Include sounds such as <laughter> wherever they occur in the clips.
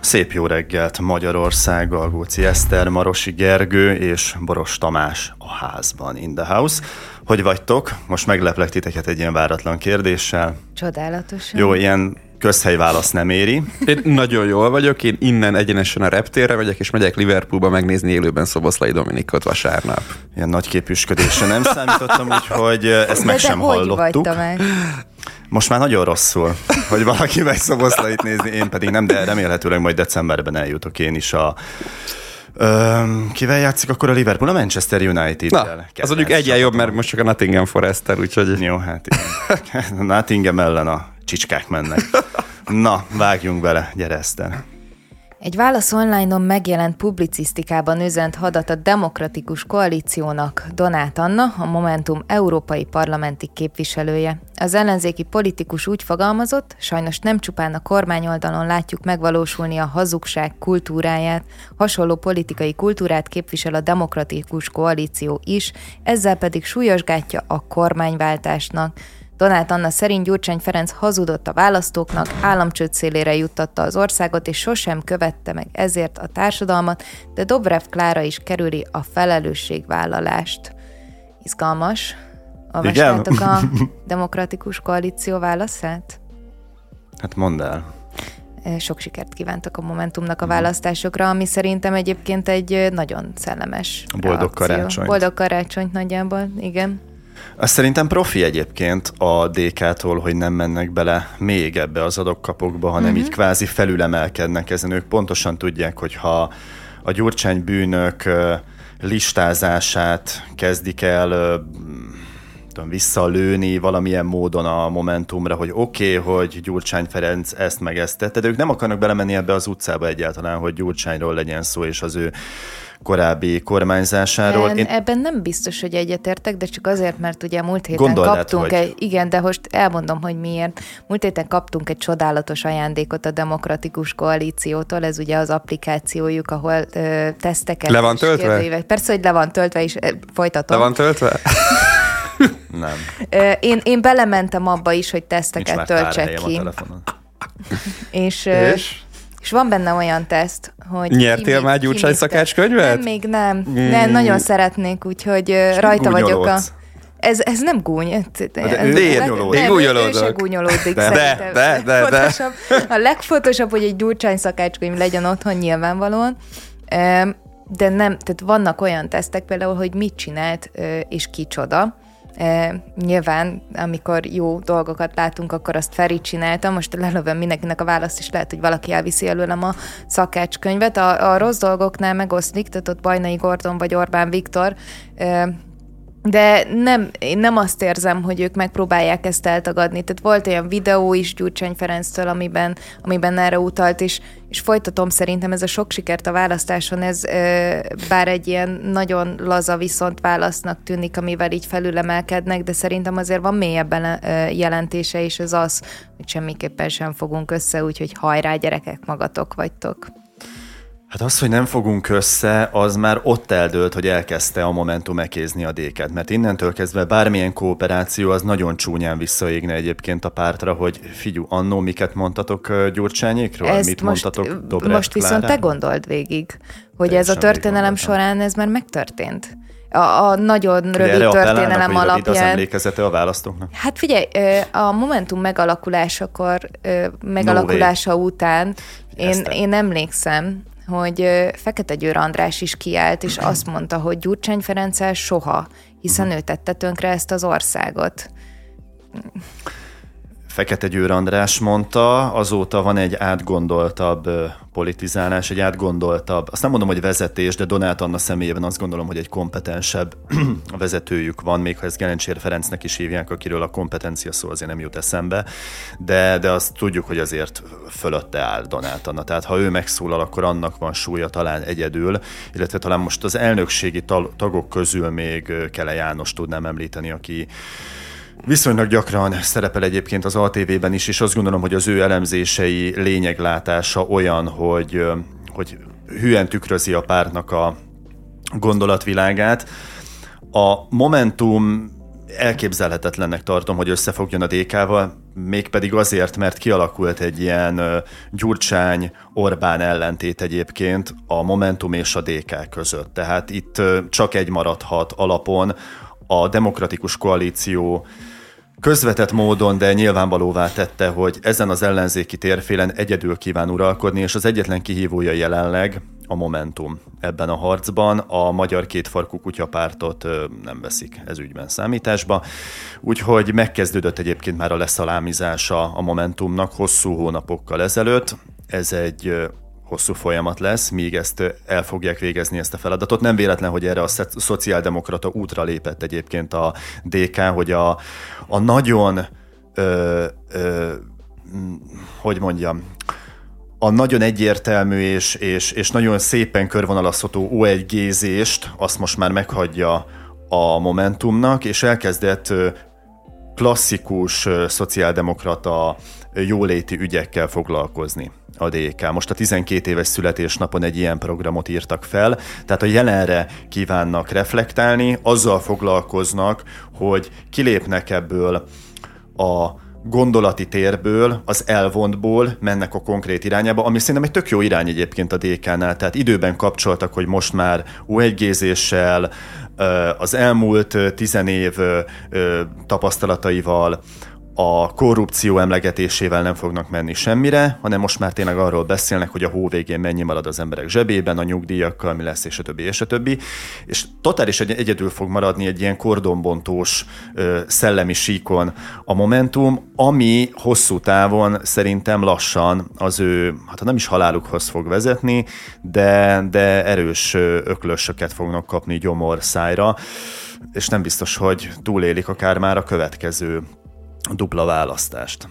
Szép jó reggelt Magyarország, Galgóci Eszter, Marosi Gergő és Boros Tamás a házban, in the house. Hogy vagytok? Most megleplek titeket egy ilyen váratlan kérdéssel. Csodálatosan. Jó, ilyen közhelyválasz nem éri. Én nagyon jól vagyok, én innen egyenesen a reptérre megyek, és megyek Liverpoolba megnézni élőben Szoboszlai Dominikot vasárnap. Ilyen nagy képüsködésre nem számítottam, úgyhogy ezt meg de sem de hogy hallottuk. vagy, Tamás? Most már nagyon rosszul, hogy valaki megy Szoboszlait nézni, én pedig nem, de remélhetőleg majd decemberben eljutok én is a Öm, kivel játszik akkor a Liverpool? A Manchester united Na, az mondjuk egyen jobb, mert most csak a Nottingham Forest-tel, úgyhogy... Jó, hát igen. <laughs> Nottingham ellen a csicskák mennek. Na, vágjunk bele, gyere Eszter. Egy válasz online-on megjelent publicisztikában üzent hadat a Demokratikus Koalíciónak Donát Anna, a Momentum európai parlamenti képviselője. Az ellenzéki politikus úgy fogalmazott, sajnos nem csupán a kormányoldalon látjuk megvalósulni a hazugság kultúráját, hasonló politikai kultúrát képvisel a Demokratikus Koalíció is, ezzel pedig súlyosgátja a kormányváltásnak. Donát Anna szerint Gyurcsány Ferenc hazudott a választóknak, államcsőd szélére juttatta az országot, és sosem követte meg ezért a társadalmat, de Dobrev Klára is kerüli a felelősségvállalást. Izgalmas. Olvastátok a <laughs> demokratikus koalíció válaszát? Hát mondd el. Sok sikert kívántak a Momentumnak a választásokra, ami szerintem egyébként egy nagyon szellemes Boldog reakció. karácsonyt. Boldog karácsonyt nagyjából, igen. Azt szerintem profi egyébként a DK-tól, hogy nem mennek bele még ebbe az adokkapokba, hanem uh-huh. így kvázi felülemelkednek ezen. Ők pontosan tudják, hogy ha a gyurcsány bűnök listázását kezdik el tudom, visszalőni valamilyen módon a Momentumra, hogy oké, okay, hogy Gyurcsány Ferenc ezt meg ezt tette, de ők nem akarnak belemenni ebbe az utcába egyáltalán, hogy Gyurcsányról legyen szó, és az ő korábbi kormányzásáról. Én, ebben nem biztos, hogy egyetértek, de csak azért, mert ugye múlt héten Gondolnád, kaptunk hogy... egy, igen, de most elmondom, hogy miért. Múlt héten kaptunk egy csodálatos ajándékot a Demokratikus Koalíciótól, ez ugye az applikációjuk, ahol ö, teszteket... Le van töltve? Kérdőívek. Persze, hogy le van töltve, és folytatom. Le van töltve? <laughs> nem. Én, én belementem abba is, hogy teszteket töltsek ki. És, és? És van benne olyan teszt, hogy... Nyertél már Gyurcsány szakácskönyvet? Nem, még nem. Mm. nem. Nagyon szeretnék, úgyhogy és rajta vagyok a... Ez, ez nem gúny. De én gúnyolódok. Ő gúnyolódik de, de, de, de, de. A legfontosabb, hogy egy Gyurcsány szakácskönyv legyen otthon nyilvánvalóan. De nem, tehát vannak olyan tesztek például, hogy mit csinált és kicsoda E, nyilván, amikor jó dolgokat látunk, akkor azt Feri csinálta, most lelövöm mindenkinek a választ, és lehet, hogy valaki elviszi előlem a szakácskönyvet. A, a rossz dolgoknál megoszlik, tehát ott Bajnai Gordon vagy Orbán Viktor e, de nem, én nem azt érzem, hogy ők megpróbálják ezt eltagadni. Tehát volt olyan videó is Gyurcsány Ferenctől, amiben, amiben erre utalt, és, és folytatom szerintem ez a sok sikert a választáson, ez bár egy ilyen nagyon laza viszont válasznak tűnik, amivel így felülemelkednek, de szerintem azért van mélyebben jelentése, és ez az, hogy semmiképpen sem fogunk össze, úgyhogy hajrá gyerekek, magatok vagytok. Hát az, hogy nem fogunk össze, az már ott eldőlt, hogy elkezdte a Momentum ekézni a déket, mert innentől kezdve bármilyen kooperáció az nagyon csúnyán visszaégne egyébként a pártra, hogy figyú, annó miket mondtatok Gyurcsányékról, Ezt mit most, mondtatok Dobrev Most viszont te gondold végig, hogy Te ez a történelem során ez már megtörtént. A, a nagyon Ugye rövid történelem alapján. Az emlékezete a választóknak? Hát figyelj, a Momentum megalakulásakor, megalakulása no után én, én emlékszem, hogy Fekete Győr András is kiállt, és <clears throat> azt mondta, hogy Gyurcsány Ferenccel soha, hiszen ő tette tönkre ezt az országot. Fekete Győr András mondta, azóta van egy átgondoltabb politizálás, egy átgondoltabb, azt nem mondom, hogy vezetés, de Donát Anna személyében azt gondolom, hogy egy kompetensebb <clears throat> vezetőjük van, még ha ezt Gelencsér Ferencnek is hívják, akiről a kompetencia szó azért nem jut eszembe, de, de azt tudjuk, hogy azért fölötte áll Donát Anna. Tehát ha ő megszólal, akkor annak van súlya talán egyedül, illetve talán most az elnökségi tagok közül még Kele János tudnám említeni, aki Viszonylag gyakran szerepel egyébként az ATV-ben is, és azt gondolom, hogy az ő elemzései lényeglátása olyan, hogy, hogy hülyen tükrözi a pártnak a gondolatvilágát. A Momentum elképzelhetetlennek tartom, hogy összefogjon a DK-val, mégpedig azért, mert kialakult egy ilyen Gyurcsány-Orbán ellentét egyébként a Momentum és a DK között. Tehát itt csak egy maradhat alapon a demokratikus koalíció közvetett módon, de nyilvánvalóvá tette, hogy ezen az ellenzéki térfélen egyedül kíván uralkodni, és az egyetlen kihívója jelenleg a Momentum ebben a harcban. A magyar kétfarkú kutyapártot nem veszik ez ügyben számításba. Úgyhogy megkezdődött egyébként már a leszalámizása a Momentumnak hosszú hónapokkal ezelőtt. Ez egy hosszú folyamat lesz, míg ezt el fogják végezni ezt a feladatot. Nem véletlen, hogy erre a szociáldemokrata útra lépett egyébként a DK, hogy a, a nagyon ö, ö, hogy mondjam, a nagyon egyértelmű és, és, és nagyon szépen körvonalazható O1-gézést azt most már meghagyja a Momentumnak, és elkezdett klasszikus szociáldemokrata jóléti ügyekkel foglalkozni a DK. Most a 12 éves születésnapon egy ilyen programot írtak fel, tehát a jelenre kívánnak reflektálni, azzal foglalkoznak, hogy kilépnek ebből a gondolati térből, az elvontból mennek a konkrét irányába, ami szerintem egy tök jó irány egyébként a DK-nál, tehát időben kapcsoltak, hogy most már U1-gézéssel, az elmúlt tizenév tapasztalataival, a korrupció emlegetésével nem fognak menni semmire, hanem most már tényleg arról beszélnek, hogy a hó végén mennyi marad az emberek zsebében, a nyugdíjakkal mi lesz, és a többi, és a többi. És totális egy, egyedül fog maradni egy ilyen kordonbontós ö, szellemi síkon a Momentum, ami hosszú távon szerintem lassan az ő, hát nem is halálukhoz fog vezetni, de, de erős öklösöket fognak kapni gyomor szájra, és nem biztos, hogy túlélik akár már a következő dupla választást.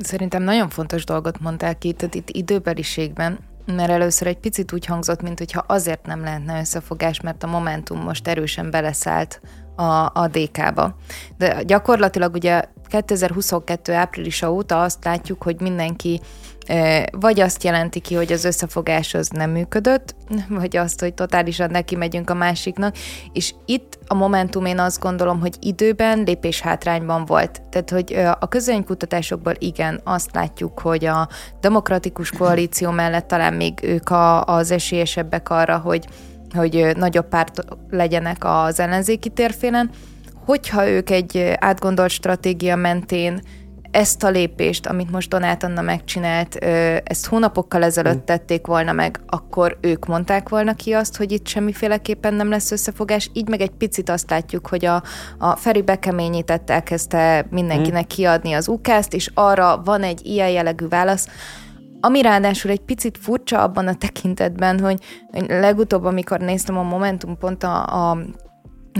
Szerintem nagyon fontos dolgot mondtál ki itt, itt időbeliségben, mert először egy picit úgy hangzott, mint hogyha azért nem lehetne összefogás, mert a Momentum most erősen beleszállt a, a DK-ba. De gyakorlatilag ugye 2022. áprilisa óta azt látjuk, hogy mindenki vagy azt jelenti ki, hogy az összefogás az nem működött, <laughs> vagy azt, hogy totálisan neki megyünk a másiknak, és itt a Momentum én azt gondolom, hogy időben lépés hátrányban volt. Tehát, hogy a közönykutatásokból igen, azt látjuk, hogy a demokratikus koalíció mellett talán még ők a, az esélyesebbek arra, hogy, hogy nagyobb párt legyenek az ellenzéki térfélen, hogyha ők egy átgondolt stratégia mentén ezt a lépést, amit most Donát Anna megcsinált, ezt hónapokkal ezelőtt mm. tették volna meg, akkor ők mondták volna ki azt, hogy itt semmiféleképpen nem lesz összefogás. Így meg egy picit azt látjuk, hogy a, a Feri bekeményített elkezdte mindenkinek mm. kiadni az ukázt, és arra van egy ilyen jellegű válasz, ami ráadásul egy picit furcsa abban a tekintetben, hogy legutóbb, amikor néztem a Momentum pont a, a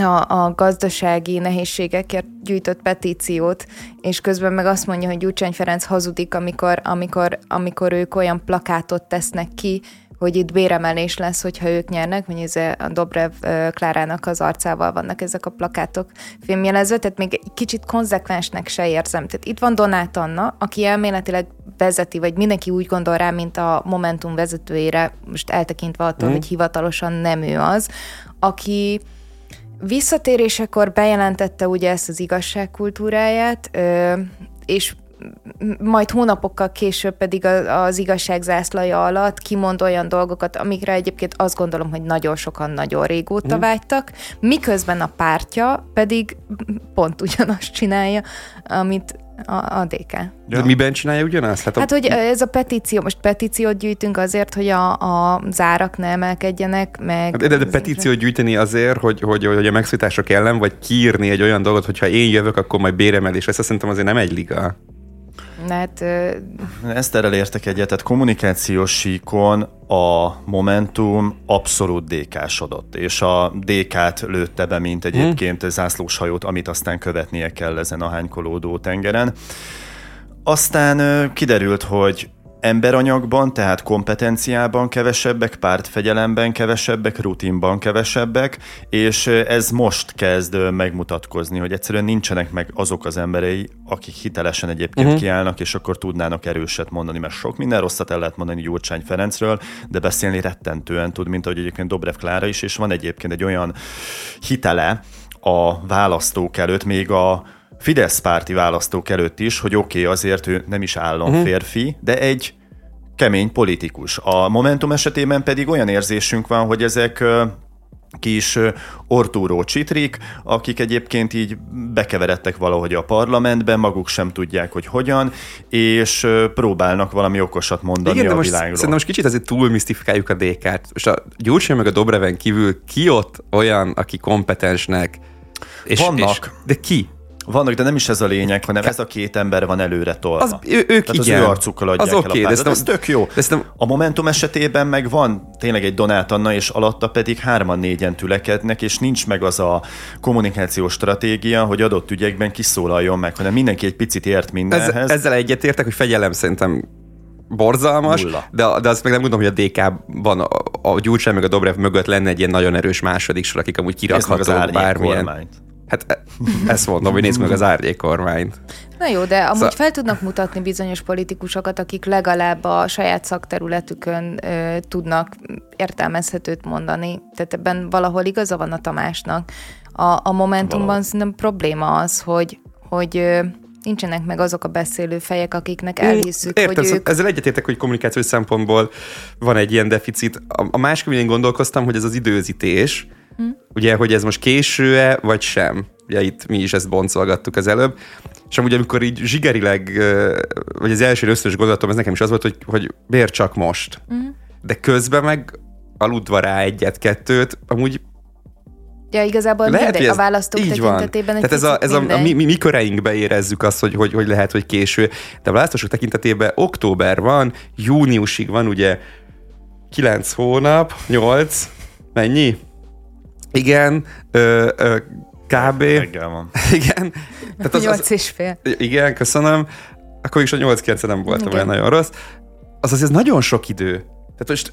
a, a gazdasági nehézségekért gyűjtött petíciót, és közben meg azt mondja, hogy Gyurcsány Ferenc hazudik, amikor, amikor, amikor ők olyan plakátot tesznek ki, hogy itt béremelés lesz, hogyha ők nyernek, hogy ez a Dobrev Klárának az arcával vannak ezek a plakátok filmjelezve, tehát még egy kicsit konzekvensnek se érzem. Tehát itt van Donát Anna, aki elméletileg vezeti, vagy mindenki úgy gondol rá, mint a Momentum vezetőjére, most eltekintve attól, mm. hogy hivatalosan nem ő az, aki visszatérésekor bejelentette ugye ezt az igazságkultúráját, és majd hónapokkal később pedig az igazság zászlaja alatt kimond olyan dolgokat, amikre egyébként azt gondolom, hogy nagyon sokan nagyon régóta mm. vágytak, miközben a pártja pedig pont ugyanazt csinálja, amit a, a DK. De ja. miben csinálja ugyanazt? Hát, a... hát, hogy ez a petíció, most petíciót gyűjtünk azért, hogy a, a zárak ne emelkedjenek, meg... De, de, de petíciót gyűjteni azért, hogy, hogy, hogy a megszítások ellen, vagy kiírni egy olyan dolgot, hogyha én jövök, akkor majd béremelés lesz, szerintem azért nem egy liga. Hát, Ezt erre értek egyet, tehát kommunikációs síkon a Momentum abszolút DK-sodott, és a DK-t lőtte be, mint egyébként hmm. zászlóshajót, amit aztán követnie kell ezen a hánykolódó tengeren. Aztán kiderült, hogy emberanyagban, tehát kompetenciában kevesebbek, pártfegyelemben kevesebbek, rutinban kevesebbek, és ez most kezd megmutatkozni, hogy egyszerűen nincsenek meg azok az emberei, akik hitelesen egyébként uh-huh. kiállnak, és akkor tudnának erőset mondani, mert sok minden rosszat el lehet mondani Gyurcsány Ferencről, de beszélni rettentően tud, mint ahogy egyébként Dobrev Klára is, és van egyébként egy olyan hitele, a választók előtt, még a Fidesz párti választók előtt is, hogy oké, okay, azért ő nem is államférfi, uh-huh. de egy kemény politikus. A Momentum esetében pedig olyan érzésünk van, hogy ezek kis ortúró csitrik, akik egyébként így bekeveredtek valahogy a parlamentben, maguk sem tudják, hogy hogyan, és próbálnak valami okosat mondani Igen, a most világról. Szerintem most kicsit azért túl misztifikáljuk a DK-t. És a Gyurcsány meg a Dobreven kívül ki ott olyan, aki kompetensnek és, Vannak. És, de ki? Vannak, de nem is ez a lényeg, hanem ez a két ember van előre tolva. Az, ő, ők Tehát igen. az ő arcukkal adják az okay, el a de ez, tök jó. De nem... A Momentum esetében meg van tényleg egy Donát Anna, és alatta pedig hárman-négyen tülekednek, és nincs meg az a kommunikációs stratégia, hogy adott ügyekben kiszólaljon meg, hanem mindenki egy picit ért mindenhez. Ez, ezzel egyetértek, hogy fegyelem szerintem borzalmas, de, de azt meg nem gondolom, hogy a DK-ban a, a Gyurcsány meg a Dobrev mögött lenne egy ilyen nagyon erős második sor, akik amúgy kirakhatók bármilyen. Kormányt. Hát e, ezt mondom, hogy nézd meg az árnyék kormányt. Na jó, de amúgy szóval... fel tudnak mutatni bizonyos politikusokat, akik legalább a saját szakterületükön ö, tudnak értelmezhetőt mondani. Tehát ebben valahol igaza van a Tamásnak. A, a Momentumban Valahol. szerintem probléma az, hogy, hogy ö, nincsenek meg azok a beszélő fejek, akiknek elhiszük, Értem, hogy ők... ezzel egyetértek, hogy kommunikációs szempontból van egy ilyen deficit. A, a másik, én gondolkoztam, hogy ez az időzítés, Hm? Ugye, hogy ez most késő-e, vagy sem. Ugye itt mi is ezt boncolgattuk az előbb. És amúgy, amikor így zsigerileg, vagy az első összes gondolatom, ez nekem is az volt, hogy, hogy miért csak most. Hm? De közben meg aludva rá egyet-kettőt, amúgy Ja, igazából lehet, mindegy, ez, a választók így tekintetében van. Tehát ez a, ez a, a mi, mi, mi köreinkbe érezzük azt, hogy, hogy, hogy lehet, hogy késő. De a választások tekintetében október van, júniusig van ugye 9 hónap, 8, mennyi? Igen, ö, ö, kb. Reggel van. <laughs> Igen. Tehát az, 8 és fél. Igen, köszönöm. Akkor is a 8-9 nem voltam olyan nagyon rossz. Az azért nagyon sok idő. Tehát most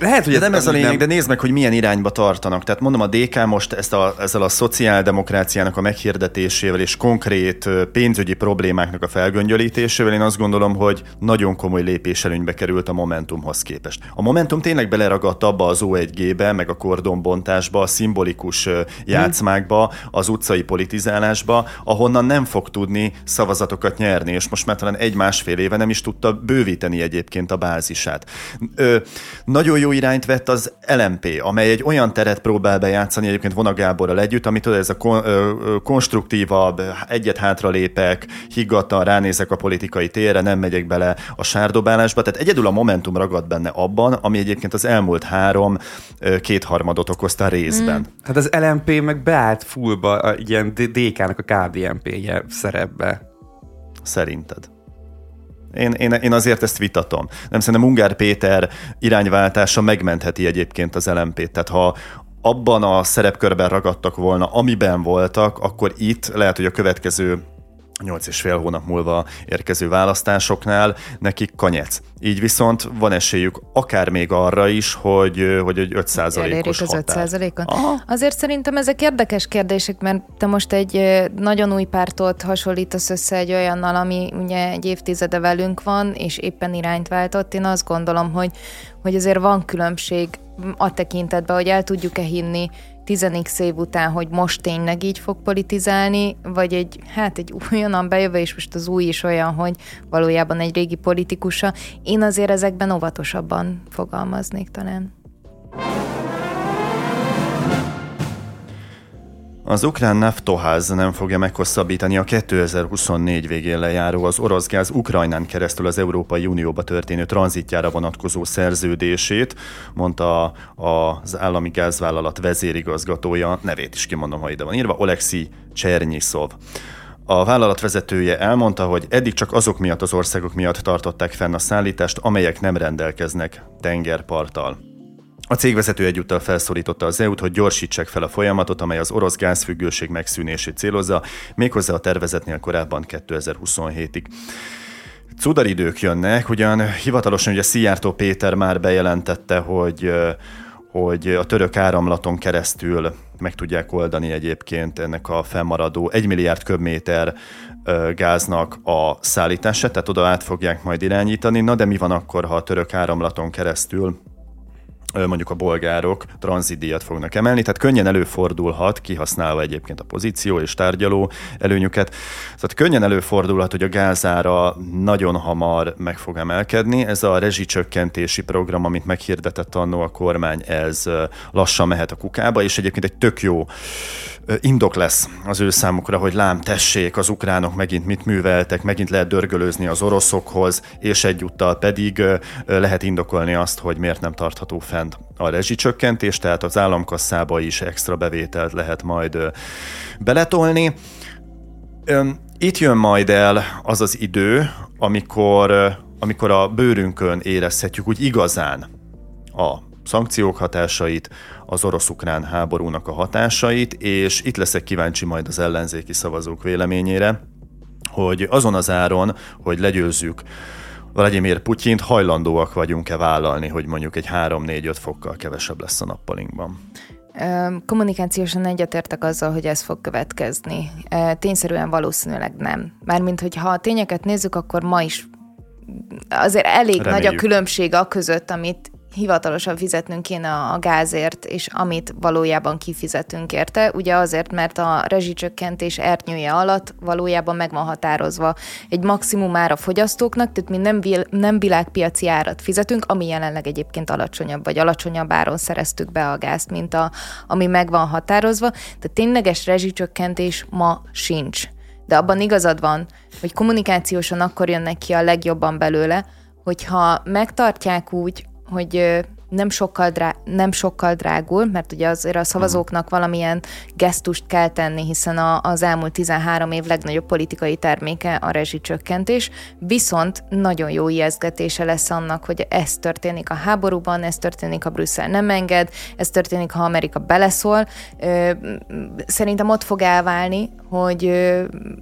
lehet, hogy de ez nem ez a lényeg, nem... de nézd meg, hogy milyen irányba tartanak. Tehát mondom, a DK most ezt a, ezzel a szociáldemokráciának a meghirdetésével és konkrét pénzügyi problémáknak a felgöngyölítésével én azt gondolom, hogy nagyon komoly lépés előnybe került a Momentumhoz képest. A Momentum tényleg beleragadt abba az O1G-be, meg a kordonbontásba, a szimbolikus játszmákba, az utcai politizálásba, ahonnan nem fog tudni szavazatokat nyerni, és most már talán egy-másfél éve nem is tudta bővíteni egyébként a bázisát. Ö, nagyon jó irányt vett az LMP, amely egy olyan teret próbál bejátszani egyébként Vona Gáborral együtt, amit ez a kon, ö, konstruktívabb, egyet hátralépek, higgadtan ránézek a politikai térre, nem megyek bele a sárdobálásba. Tehát egyedül a Momentum ragad benne abban, ami egyébként az elmúlt három kétharmadot okozta részben. Mm. Hát az LMP meg beállt fullba a ilyen DK-nak a KDNP-je szerepbe. Szerinted? Én, én, én azért ezt vitatom. Nem szerintem Ungár Péter irányváltása megmentheti egyébként az LMP-t. Tehát ha abban a szerepkörben ragadtak volna, amiben voltak, akkor itt lehet, hogy a következő nyolc és fél hónap múlva érkező választásoknál nekik kanyec. Így viszont van esélyük akár még arra is, hogy, hogy egy 5%-os az 5%-on. Azért szerintem ezek érdekes kérdések, mert te most egy nagyon új pártot hasonlítasz össze egy olyannal, ami ugye egy évtizede velünk van, és éppen irányt váltott. Én azt gondolom, hogy, hogy azért van különbség a tekintetben, hogy el tudjuk-e hinni 10 év után, hogy most tényleg így fog politizálni, vagy egy, hát egy újonnan bejövő, és most az új is olyan, hogy valójában egy régi politikusa. Én azért ezekben óvatosabban fogalmaznék talán. Az ukrán Naftoház nem fogja meghosszabbítani a 2024 végén lejáró az orosz gáz Ukrajnán keresztül az Európai Unióba történő tranzitjára vonatkozó szerződését, mondta az állami gázvállalat vezérigazgatója, nevét is kimondom, ha ide van írva, Oleksi Csernyiszov. A vállalat vezetője elmondta, hogy eddig csak azok miatt az országok miatt tartották fenn a szállítást, amelyek nem rendelkeznek tengerparttal. A cégvezető egyúttal felszólította az EU-t, hogy gyorsítsák fel a folyamatot, amely az orosz gázfüggőség megszűnését célozza, méghozzá a tervezetnél korábban 2027-ig. Cudaridők jönnek, ugyan hivatalosan ugye Szijjártó Péter már bejelentette, hogy hogy a török áramlaton keresztül meg tudják oldani egyébként ennek a fennmaradó 1 milliárd köbméter gáznak a szállítását, tehát oda át fogják majd irányítani. Na de mi van akkor, ha a török áramlaton keresztül mondjuk a bolgárok tranzidíjat fognak emelni, tehát könnyen előfordulhat, kihasználva egyébként a pozíció és tárgyaló előnyüket, tehát könnyen előfordulhat, hogy a gázára nagyon hamar meg fog emelkedni. Ez a rezsicsökkentési program, amit meghirdetett annó a kormány, ez lassan mehet a kukába, és egyébként egy tök jó indok lesz az ő számukra, hogy lám tessék, az ukránok megint mit műveltek, megint lehet dörgölőzni az oroszokhoz, és egyúttal pedig lehet indokolni azt, hogy miért nem tartható fent a rezsicsökkentés, tehát az államkasszába is extra bevételt lehet majd beletolni. Itt jön majd el az az idő, amikor, amikor a bőrünkön érezhetjük úgy igazán a szankciók hatásait, az orosz-ukrán háborúnak a hatásait, és itt leszek kíváncsi majd az ellenzéki szavazók véleményére, hogy azon az áron, hogy legyőzzük Vladimir Putyint, hajlandóak vagyunk-e vállalni, hogy mondjuk egy 3-4-5 fokkal kevesebb lesz a nappalinkban? Kommunikációsan egyetértek azzal, hogy ez fog következni. Tényszerűen valószínűleg nem. Mármint, hogy ha a tényeket nézzük, akkor ma is azért elég Reméljük. nagy a különbség a között, amit hivatalosan fizetnünk kéne a gázért, és amit valójában kifizetünk érte, ugye azért, mert a rezsicsökkentés ernyője alatt valójában meg van határozva egy maximum ár a fogyasztóknak, tehát mi nem, nem világpiaci árat fizetünk, ami jelenleg egyébként alacsonyabb, vagy alacsonyabb áron szereztük be a gázt, mint a, ami meg van határozva, tehát tényleges rezsicsökkentés ma sincs. De abban igazad van, hogy kommunikációsan akkor jönnek ki a legjobban belőle, hogyha megtartják úgy, hogy nem sokkal, drá- nem sokkal drágul, mert ugye azért a szavazóknak valamilyen gesztust kell tenni, hiszen a, az elmúlt 13 év legnagyobb politikai terméke a rezsicsökkentés, viszont nagyon jó ijesztgetése lesz annak, hogy ez történik a háborúban, ez történik, ha Brüsszel nem enged, ez történik, ha Amerika beleszól. Szerintem ott fog elválni, hogy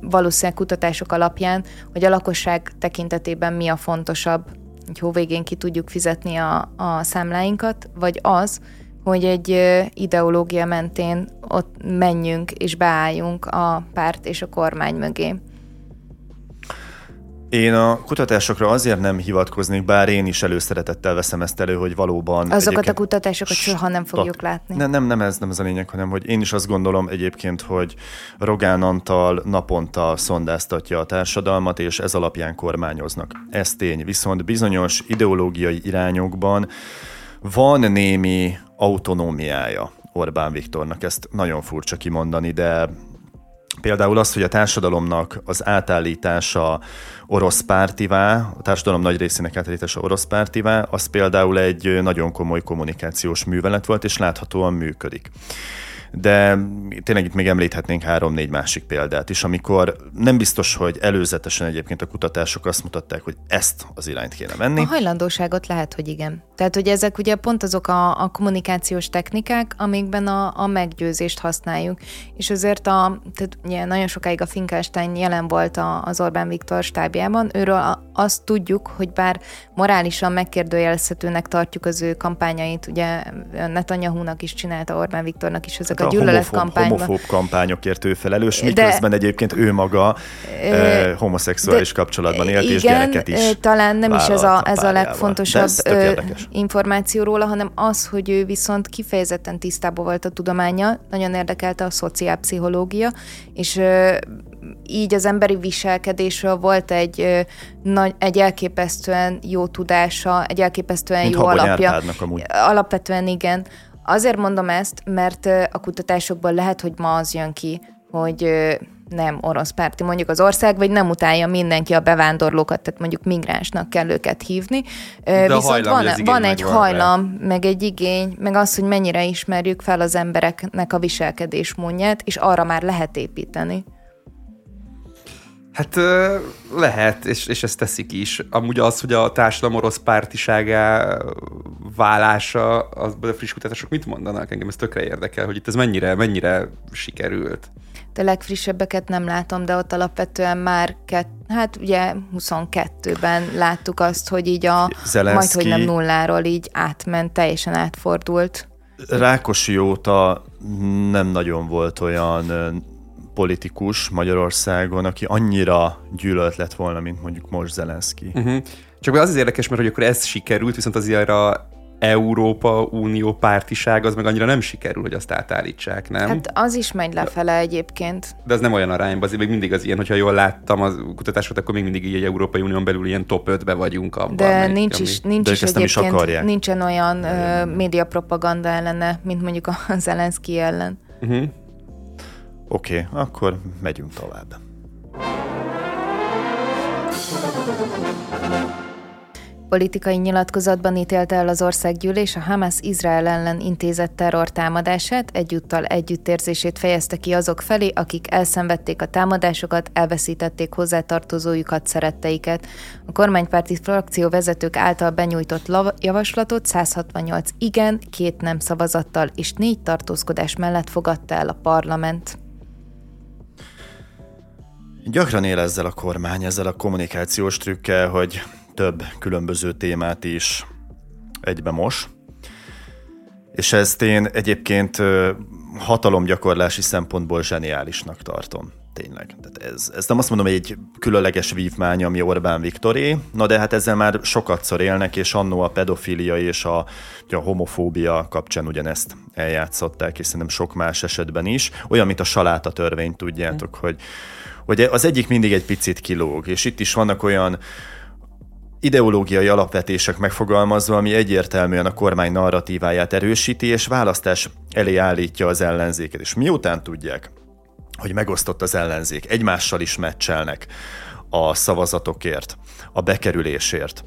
valószínűleg kutatások alapján, hogy a lakosság tekintetében mi a fontosabb hogy hóvégén ki tudjuk fizetni a, a számláinkat, vagy az, hogy egy ideológia mentén ott menjünk és beálljunk a párt és a kormány mögé. Én a kutatásokra azért nem hivatkoznék, bár én is előszeretettel veszem ezt elő, hogy valóban... Azokat a kutatásokat soha nem fogjuk látni. Nem, nem, nem ez nem ez a lényeg, hanem hogy én is azt gondolom egyébként, hogy Rogán Antal naponta szondáztatja a társadalmat, és ez alapján kormányoznak. Ez tény. Viszont bizonyos ideológiai irányokban van némi autonómiája Orbán Viktornak. Ezt nagyon furcsa kimondani, de Például az, hogy a társadalomnak az átállítása orosz pártivá, a társadalom nagy részének átállítása orosz pártivá, az például egy nagyon komoly kommunikációs művelet volt, és láthatóan működik de tényleg itt még említhetnénk három-négy másik példát is, amikor nem biztos, hogy előzetesen egyébként a kutatások azt mutatták, hogy ezt az irányt kéne menni. A hajlandóságot lehet, hogy igen. Tehát, hogy ezek ugye pont azok a, a kommunikációs technikák, amikben a, a meggyőzést használjuk. És azért a, tehát ugye nagyon sokáig a Finkelstein jelen volt a, az Orbán Viktor stábjában, őről azt tudjuk, hogy bár morálisan megkérdőjelezhetőnek tartjuk az ő kampányait, ugye Netanyahu-nak is csinálta Orbán Viktornak is ezek a gyűlöletkampányban. Homofób kampányokért ő felelős, miközben De, egyébként ő maga e, homoszexuális kapcsolatban élt, igen, és gyereket is talán nem is ez a, ez a legfontosabb ez információ róla, hanem az, hogy ő viszont kifejezetten tisztában volt a tudománya, nagyon érdekelte a szociálpszichológia, és így az emberi viselkedésről volt egy, nagy, egy elképesztően jó tudása, egy elképesztően Mint jó alapja. Amúgy. Alapvetően igen. Azért mondom ezt, mert a kutatásokból lehet, hogy ma az jön ki, hogy nem orosz párti mondjuk az ország, vagy nem utálja mindenki a bevándorlókat, tehát mondjuk migránsnak kell őket hívni. De Viszont hajlam, van, van egy hajlam, rá. meg egy igény, meg az, hogy mennyire ismerjük fel az embereknek a viselkedésmódját, és arra már lehet építeni. Hát lehet, és, és ezt teszik is. Amúgy az, hogy a társadalom orosz pártiságá válása, az a friss kutatások mit mondanak? Engem ez tökre érdekel, hogy itt ez mennyire, mennyire sikerült. De legfrissebbeket nem látom, de ott alapvetően már kett, hát ugye 22-ben láttuk azt, hogy így a Zelenszky, majd, hogy nem nulláról így átment, teljesen átfordult. Rákosi óta nem nagyon volt olyan politikus Magyarországon, aki annyira gyűlölt lett volna, mint mondjuk most Zelenszky. Uh-huh. Csak az az érdekes, mert hogy akkor ez sikerült, viszont azért a Európa Unió pártiság az meg annyira nem sikerül, hogy azt átállítsák, nem? Hát az is megy lefele egyébként. De az nem olyan arányban, azért még mindig az ilyen, hogyha jól láttam a kutatásokat, akkor még mindig így egy Európai Unión belül ilyen top 5-be vagyunk abban. De amelyik- nincs ami- is, nincs De is nem is egyébként, akarják. nincsen olyan ö, médiapropaganda ellene, mint mondjuk a Zelenszky ellen. Uh-huh. Oké, okay, akkor megyünk tovább. Politikai nyilatkozatban ítélte el az országgyűlés a Hamas Izrael ellen intézett terrortámadását, egyúttal együttérzését fejezte ki azok felé, akik elszenvedték a támadásokat, elveszítették hozzátartozójukat, szeretteiket. A kormánypárti frakció vezetők által benyújtott lav- javaslatot 168 igen, két nem szavazattal és négy tartózkodás mellett fogadta el a parlament. Gyakran él ezzel a kormány, ezzel a kommunikációs trükkel, hogy több különböző témát is egybe mos. És ezt én egyébként hatalomgyakorlási szempontból zseniálisnak tartom. Tényleg. Tehát ez, ez nem azt mondom, hogy egy különleges vívmány, ami Orbán Viktoré, na de hát ezzel már sokatszor élnek, és annó a pedofilia és a, a homofóbia kapcsán ugyanezt eljátszották, és szerintem sok más esetben is. Olyan, mint a saláta törvény, tudjátok, hogy, hogy az egyik mindig egy picit kilóg, és itt is vannak olyan ideológiai alapvetések megfogalmazva, ami egyértelműen a kormány narratíváját erősíti, és választás elé állítja az ellenzéket. És miután tudják, hogy megosztott az ellenzék, egymással is meccselnek a szavazatokért, a bekerülésért,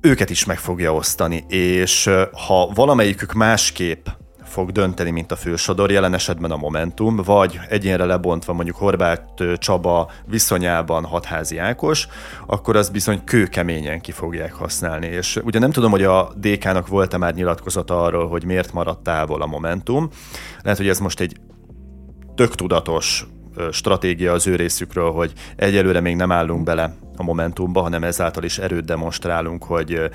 őket is meg fogja osztani, és ha valamelyikük másképp fog dönteni, mint a fősodor, jelen esetben a Momentum, vagy egyénre lebontva mondjuk Horváth Csaba viszonyában Hatházi Ákos, akkor az bizony kőkeményen ki fogják használni. És ugye nem tudom, hogy a DK-nak volt-e már nyilatkozata arról, hogy miért maradt távol a Momentum. Lehet, hogy ez most egy tök tudatos stratégia az ő részükről, hogy egyelőre még nem állunk bele a Momentumba, hanem ezáltal is erőt demonstrálunk, hogy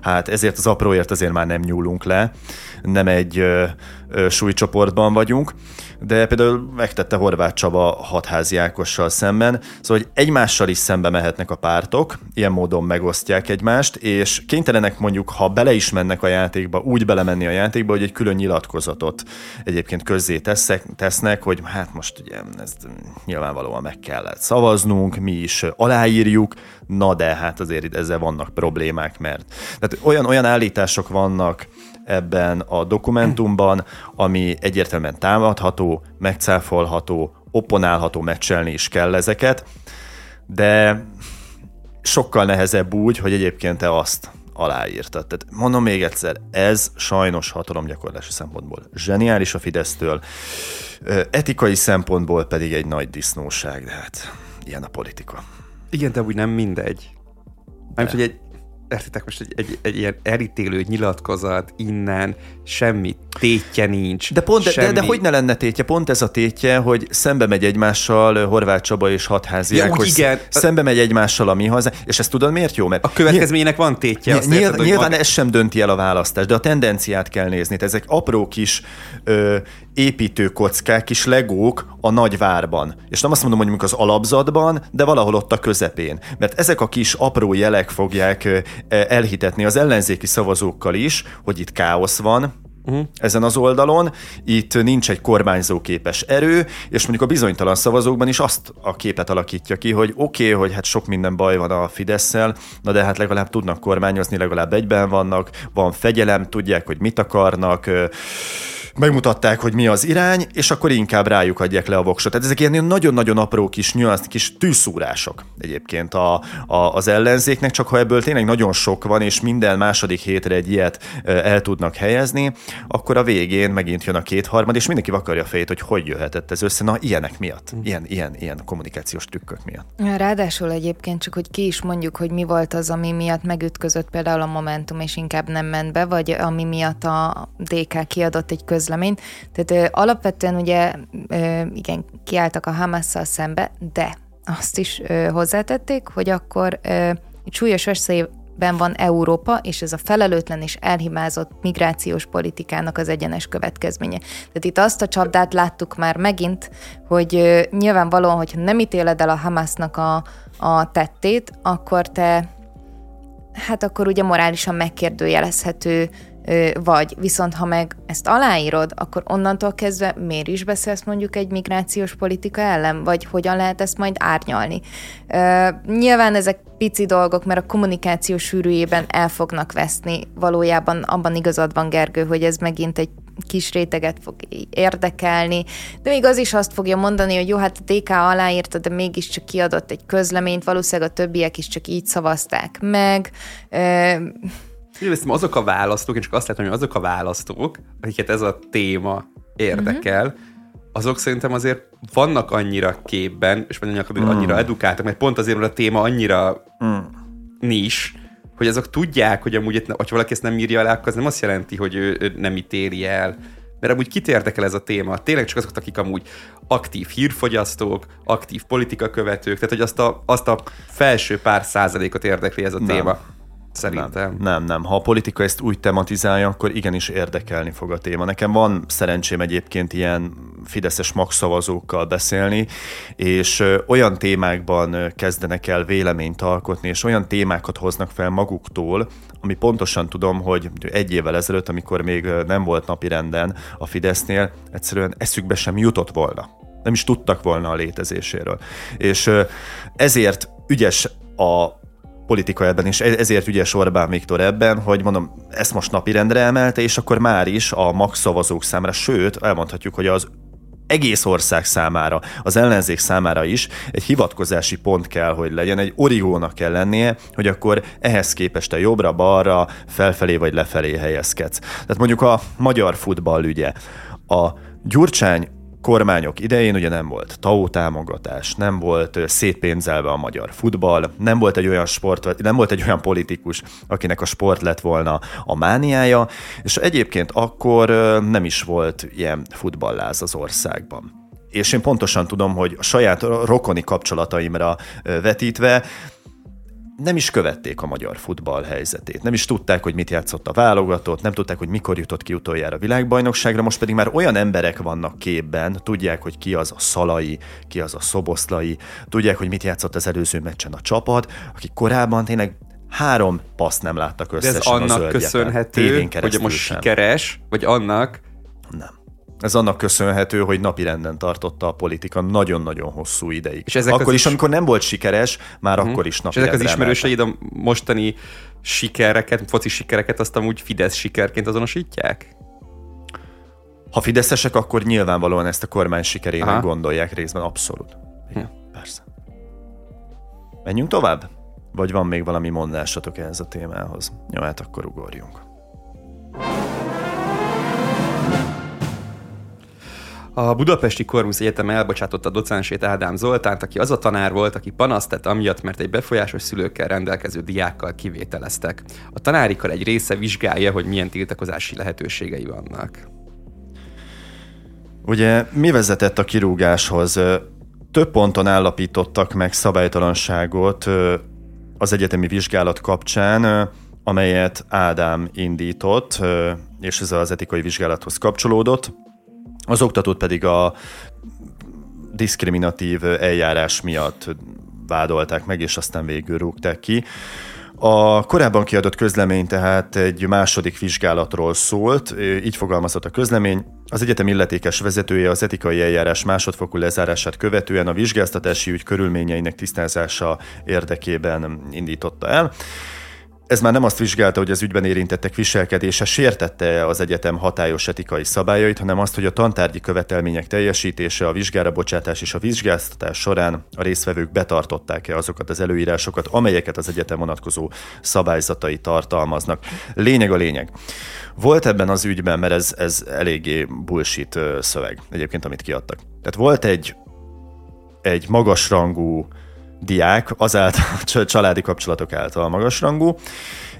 hát ezért az apróért azért már nem nyúlunk le, nem egy ö, súlycsoportban vagyunk, de például megtette Horváth Csaba hatházi Ákossal szemben, szóval hogy egymással is szembe mehetnek a pártok, ilyen módon megosztják egymást, és kénytelenek mondjuk, ha bele is mennek a játékba, úgy belemenni a játékba, hogy egy külön nyilatkozatot egyébként közzé teszek, tesznek, hogy hát most ugye ezt nyilvánvalóan meg kellett szavaznunk, mi is aláírjuk, na de hát azért itt ezzel vannak problémák, mert tehát olyan, olyan állítások vannak ebben a dokumentumban, ami egyértelműen támadható, megcáfolható, opponálható, meccselni is kell ezeket, de sokkal nehezebb úgy, hogy egyébként te azt aláírtad. Tehát mondom még egyszer, ez sajnos hatalomgyakorlási szempontból zseniális a Fidesztől, etikai szempontból pedig egy nagy disznóság, de hát ilyen a politika. Igen, de úgy nem mindegy. Nem, hogy egy, értitek most egy, egy, egy ilyen elítélő nyilatkozat innen, semmi tétje nincs. De pont, de, de, semmi... de hogy ne lenne tétje? Pont ez a tétje, hogy szembe megy egymással Horváth Csaba és Hatháziák, Ja, hogy igen. szembe megy egymással a mi haza, és ezt tudod miért jó? Mert A következménynek van tétje, azt Nyilván, érted, nyilván mag- ez sem dönti el a választást, de a tendenciát kell nézni. Tehát ezek apró kis ö, építőkockák, kis legók a nagy várban. És nem azt mondom, hogy mondjuk az alapzatban, de valahol ott a közepén. Mert ezek a kis apró jelek fogják elhitetni az ellenzéki szavazókkal is, hogy itt káosz van, Uh-huh. ezen az oldalon, itt nincs egy kormányzóképes erő, és mondjuk a bizonytalan szavazókban is azt a képet alakítja ki, hogy oké, okay, hogy hát sok minden baj van a Fideszsel, na de hát legalább tudnak kormányozni, legalább egyben vannak, van fegyelem, tudják, hogy mit akarnak, megmutatták, hogy mi az irány, és akkor inkább rájuk adják le a voksot. Tehát ezek ilyen nagyon-nagyon apró kis nyuasz, kis tűszúrások egyébként a, a, az ellenzéknek, csak ha ebből tényleg nagyon sok van, és minden második hétre egy ilyet el tudnak helyezni, akkor a végén megint jön a kétharmad, és mindenki vakarja a fejét, hogy hogy jöhetett ez össze. Na, ilyenek miatt, ilyen, ilyen, ilyen kommunikációs trükkök miatt. Ráadásul egyébként csak, hogy ki is mondjuk, hogy mi volt az, ami miatt megütközött például a Momentum, és inkább nem ment be, vagy ami miatt a DK kiadott egy közleményt. Tehát ö, alapvetően ugye ö, igen, kiálltak a Hamasszal szembe, de azt is ö, hozzátették, hogy akkor ö, súlyos veszélyben van Európa, és ez a felelőtlen és elhibázott migrációs politikának az egyenes következménye. Tehát itt azt a csapdát láttuk már megint, hogy ö, nyilvánvalóan, hogyha nem ítéled el a Hamasnak a, a tettét, akkor te hát akkor ugye morálisan megkérdőjelezhető vagy. Viszont ha meg ezt aláírod, akkor onnantól kezdve miért is beszélsz mondjuk egy migrációs politika ellen, vagy hogyan lehet ezt majd árnyalni. Nyilván ezek pici dolgok, mert a kommunikáció sűrűjében el fognak veszni. Valójában abban igazad van, Gergő, hogy ez megint egy kis réteget fog érdekelni, de még az is azt fogja mondani, hogy jó, hát a DK aláírta, de mégiscsak kiadott egy közleményt, valószínűleg a többiek is csak így szavazták meg. Szerintem azok a választók, én csak azt látom, hogy azok a választók, akiket ez a téma érdekel, uh-huh. azok szerintem azért vannak annyira képben, és mondjuk mm. annyira edukáltak, mert pont azért, mert a téma annyira mm. nis, hogy azok tudják, hogy amúgy, ha valaki ezt nem írja alá, akkor az nem azt jelenti, hogy ő, ő nem ítéli el. Mert amúgy kit érdekel ez a téma? Tényleg csak azok, akik amúgy aktív hírfogyasztók, aktív politikakövetők, tehát hogy azt a, azt a felső pár százalékot érdekli ez a nem. téma. Szerintem. Nem, nem, nem. Ha a politika ezt úgy tematizálja, akkor igenis érdekelni fog a téma. Nekem van szerencsém egyébként ilyen fideszes magszavazókkal beszélni, és olyan témákban kezdenek el véleményt alkotni, és olyan témákat hoznak fel maguktól, ami pontosan tudom, hogy egy évvel ezelőtt, amikor még nem volt napi renden a Fidesznél, egyszerűen eszükbe sem jutott volna. Nem is tudtak volna a létezéséről. És ezért ügyes a politika ebben, és e- ezért ügyes Orbán Viktor ebben, hogy mondom, ezt most napirendre emelte, és akkor már is a max szavazók számára, sőt, elmondhatjuk, hogy az egész ország számára, az ellenzék számára is egy hivatkozási pont kell, hogy legyen, egy origónak kell lennie, hogy akkor ehhez képest a jobbra, balra, felfelé vagy lefelé helyezkedsz. Tehát mondjuk a magyar futball ügye. A Gyurcsány kormányok idején ugye nem volt TAO támogatás, nem volt szétpénzelve a magyar futball, nem volt egy olyan sport, nem volt egy olyan politikus, akinek a sport lett volna a mániája, és egyébként akkor nem is volt ilyen futballáz az országban. És én pontosan tudom, hogy a saját rokoni kapcsolataimra vetítve nem is követték a magyar futball helyzetét. Nem is tudták, hogy mit játszott a válogatott, nem tudták, hogy mikor jutott ki utoljára a világbajnokságra, most pedig már olyan emberek vannak képben, tudják, hogy ki az a Szalai, ki az a Szoboszlai, tudják, hogy mit játszott az előző meccsen a csapat, akik korábban tényleg három paszt nem láttak összesen De ez annak köszönhető, hogy most sem. sikeres, vagy annak, nem ez annak köszönhető, hogy napirenden tartotta a politika nagyon-nagyon hosszú ideig. És ezek akkor is, is, amikor nem volt sikeres, már uh-huh. akkor is napirendre És ezek az ismerőseid a mostani sikereket, foci sikereket azt amúgy Fidesz sikerként azonosítják? Ha fideszesek, akkor nyilvánvalóan ezt a kormány sikerének Aha. gondolják részben, abszolút. Igen, hm. persze. Menjünk tovább? Vagy van még valami mondásatok ehhez a témához? Jó, hát akkor ugorjunk. A Budapesti Korvusz Egyetem elbocsátotta docensét Ádám Zoltánt, aki az a tanár volt, aki panaszt tett amiatt, mert egy befolyásos szülőkkel rendelkező diákkal kivételeztek. A tanárikar egy része vizsgálja, hogy milyen tiltakozási lehetőségei vannak. Ugye mi vezetett a kirúgáshoz? Több ponton állapítottak meg szabálytalanságot az egyetemi vizsgálat kapcsán, amelyet Ádám indított, és ez az etikai vizsgálathoz kapcsolódott. Az oktatót pedig a diszkriminatív eljárás miatt vádolták meg, és aztán végül rúgták ki. A korábban kiadott közlemény tehát egy második vizsgálatról szólt, így fogalmazott a közlemény. Az egyetem illetékes vezetője az etikai eljárás másodfokú lezárását követően a vizsgáztatási ügy körülményeinek tisztázása érdekében indította el. Ez már nem azt vizsgálta, hogy az ügyben érintettek viselkedése sértette az egyetem hatályos etikai szabályait, hanem azt, hogy a tantárgyi követelmények teljesítése, a vizsgára bocsátás és a vizsgáztatás során a résztvevők betartották-e azokat az előírásokat, amelyeket az egyetem vonatkozó szabályzatai tartalmaznak. Lényeg a lényeg. Volt ebben az ügyben, mert ez, ez eléggé bullshit szöveg egyébként, amit kiadtak. Tehát volt egy, egy magasrangú diák, azáltal <laughs> családi kapcsolatok által magasrangú,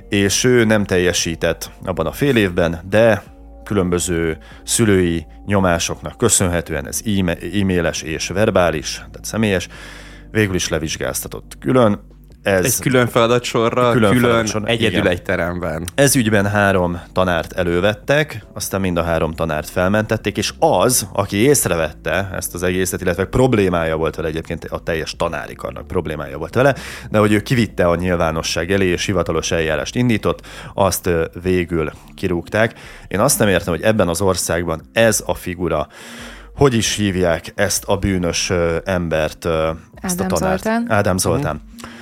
és ő nem teljesített abban a fél évben, de különböző szülői nyomásoknak köszönhetően ez e-mailes és verbális, tehát személyes, végül is levizsgáztatott külön, ez... Egy külön feladatsorra, külön, külön feladatsorra, egyedül igen. egy teremben. Ez ügyben három tanárt elővettek, aztán mind a három tanárt felmentették, és az, aki észrevette ezt az egészet, illetve problémája volt vele egyébként a teljes tanári karnak problémája volt vele, de hogy ő kivitte a nyilvánosság elé, és hivatalos eljárást indított, azt végül kirúgták. Én azt nem értem, hogy ebben az országban ez a figura, hogy is hívják ezt a bűnös embert, ezt Ádám a tanárt? Zoltán. Ádám Zoltán. Uh-huh.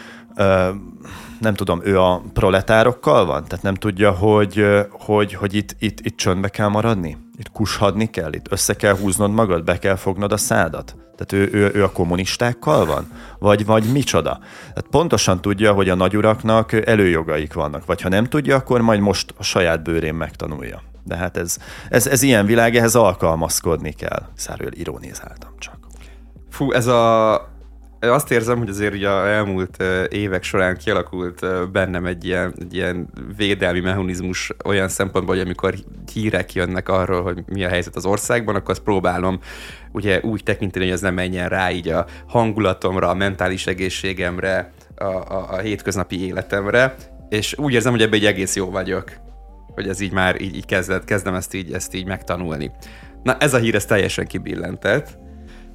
Nem tudom, ő a proletárokkal van? Tehát nem tudja, hogy, hogy, hogy itt, itt, itt csöndbe kell maradni? Itt kushadni kell? Itt össze kell húznod magad? Be kell fognod a szádat? Tehát ő, ő, ő a kommunistákkal van? Vagy, vagy micsoda? Tehát pontosan tudja, hogy a nagyuraknak előjogaik vannak. Vagy ha nem tudja, akkor majd most a saját bőrén megtanulja. De hát ez, ez, ez ilyen világ, ehhez alkalmazkodni kell. Száról ironizáltam csak. Fú, ez a, azt érzem, hogy azért ugye a elmúlt évek során kialakult bennem egy ilyen, egy ilyen védelmi mechanizmus olyan szempontból, hogy amikor hírek jönnek arról, hogy mi a helyzet az országban, akkor azt próbálom ugye úgy tekinteni, hogy ez nem menjen rá így a hangulatomra, a mentális egészségemre, a, a, a hétköznapi életemre, és úgy érzem, hogy ebbe egy egész jó vagyok hogy ez így már így, így kezdett, kezdem ezt így, ezt így megtanulni. Na ez a hír ez teljesen kibillentett,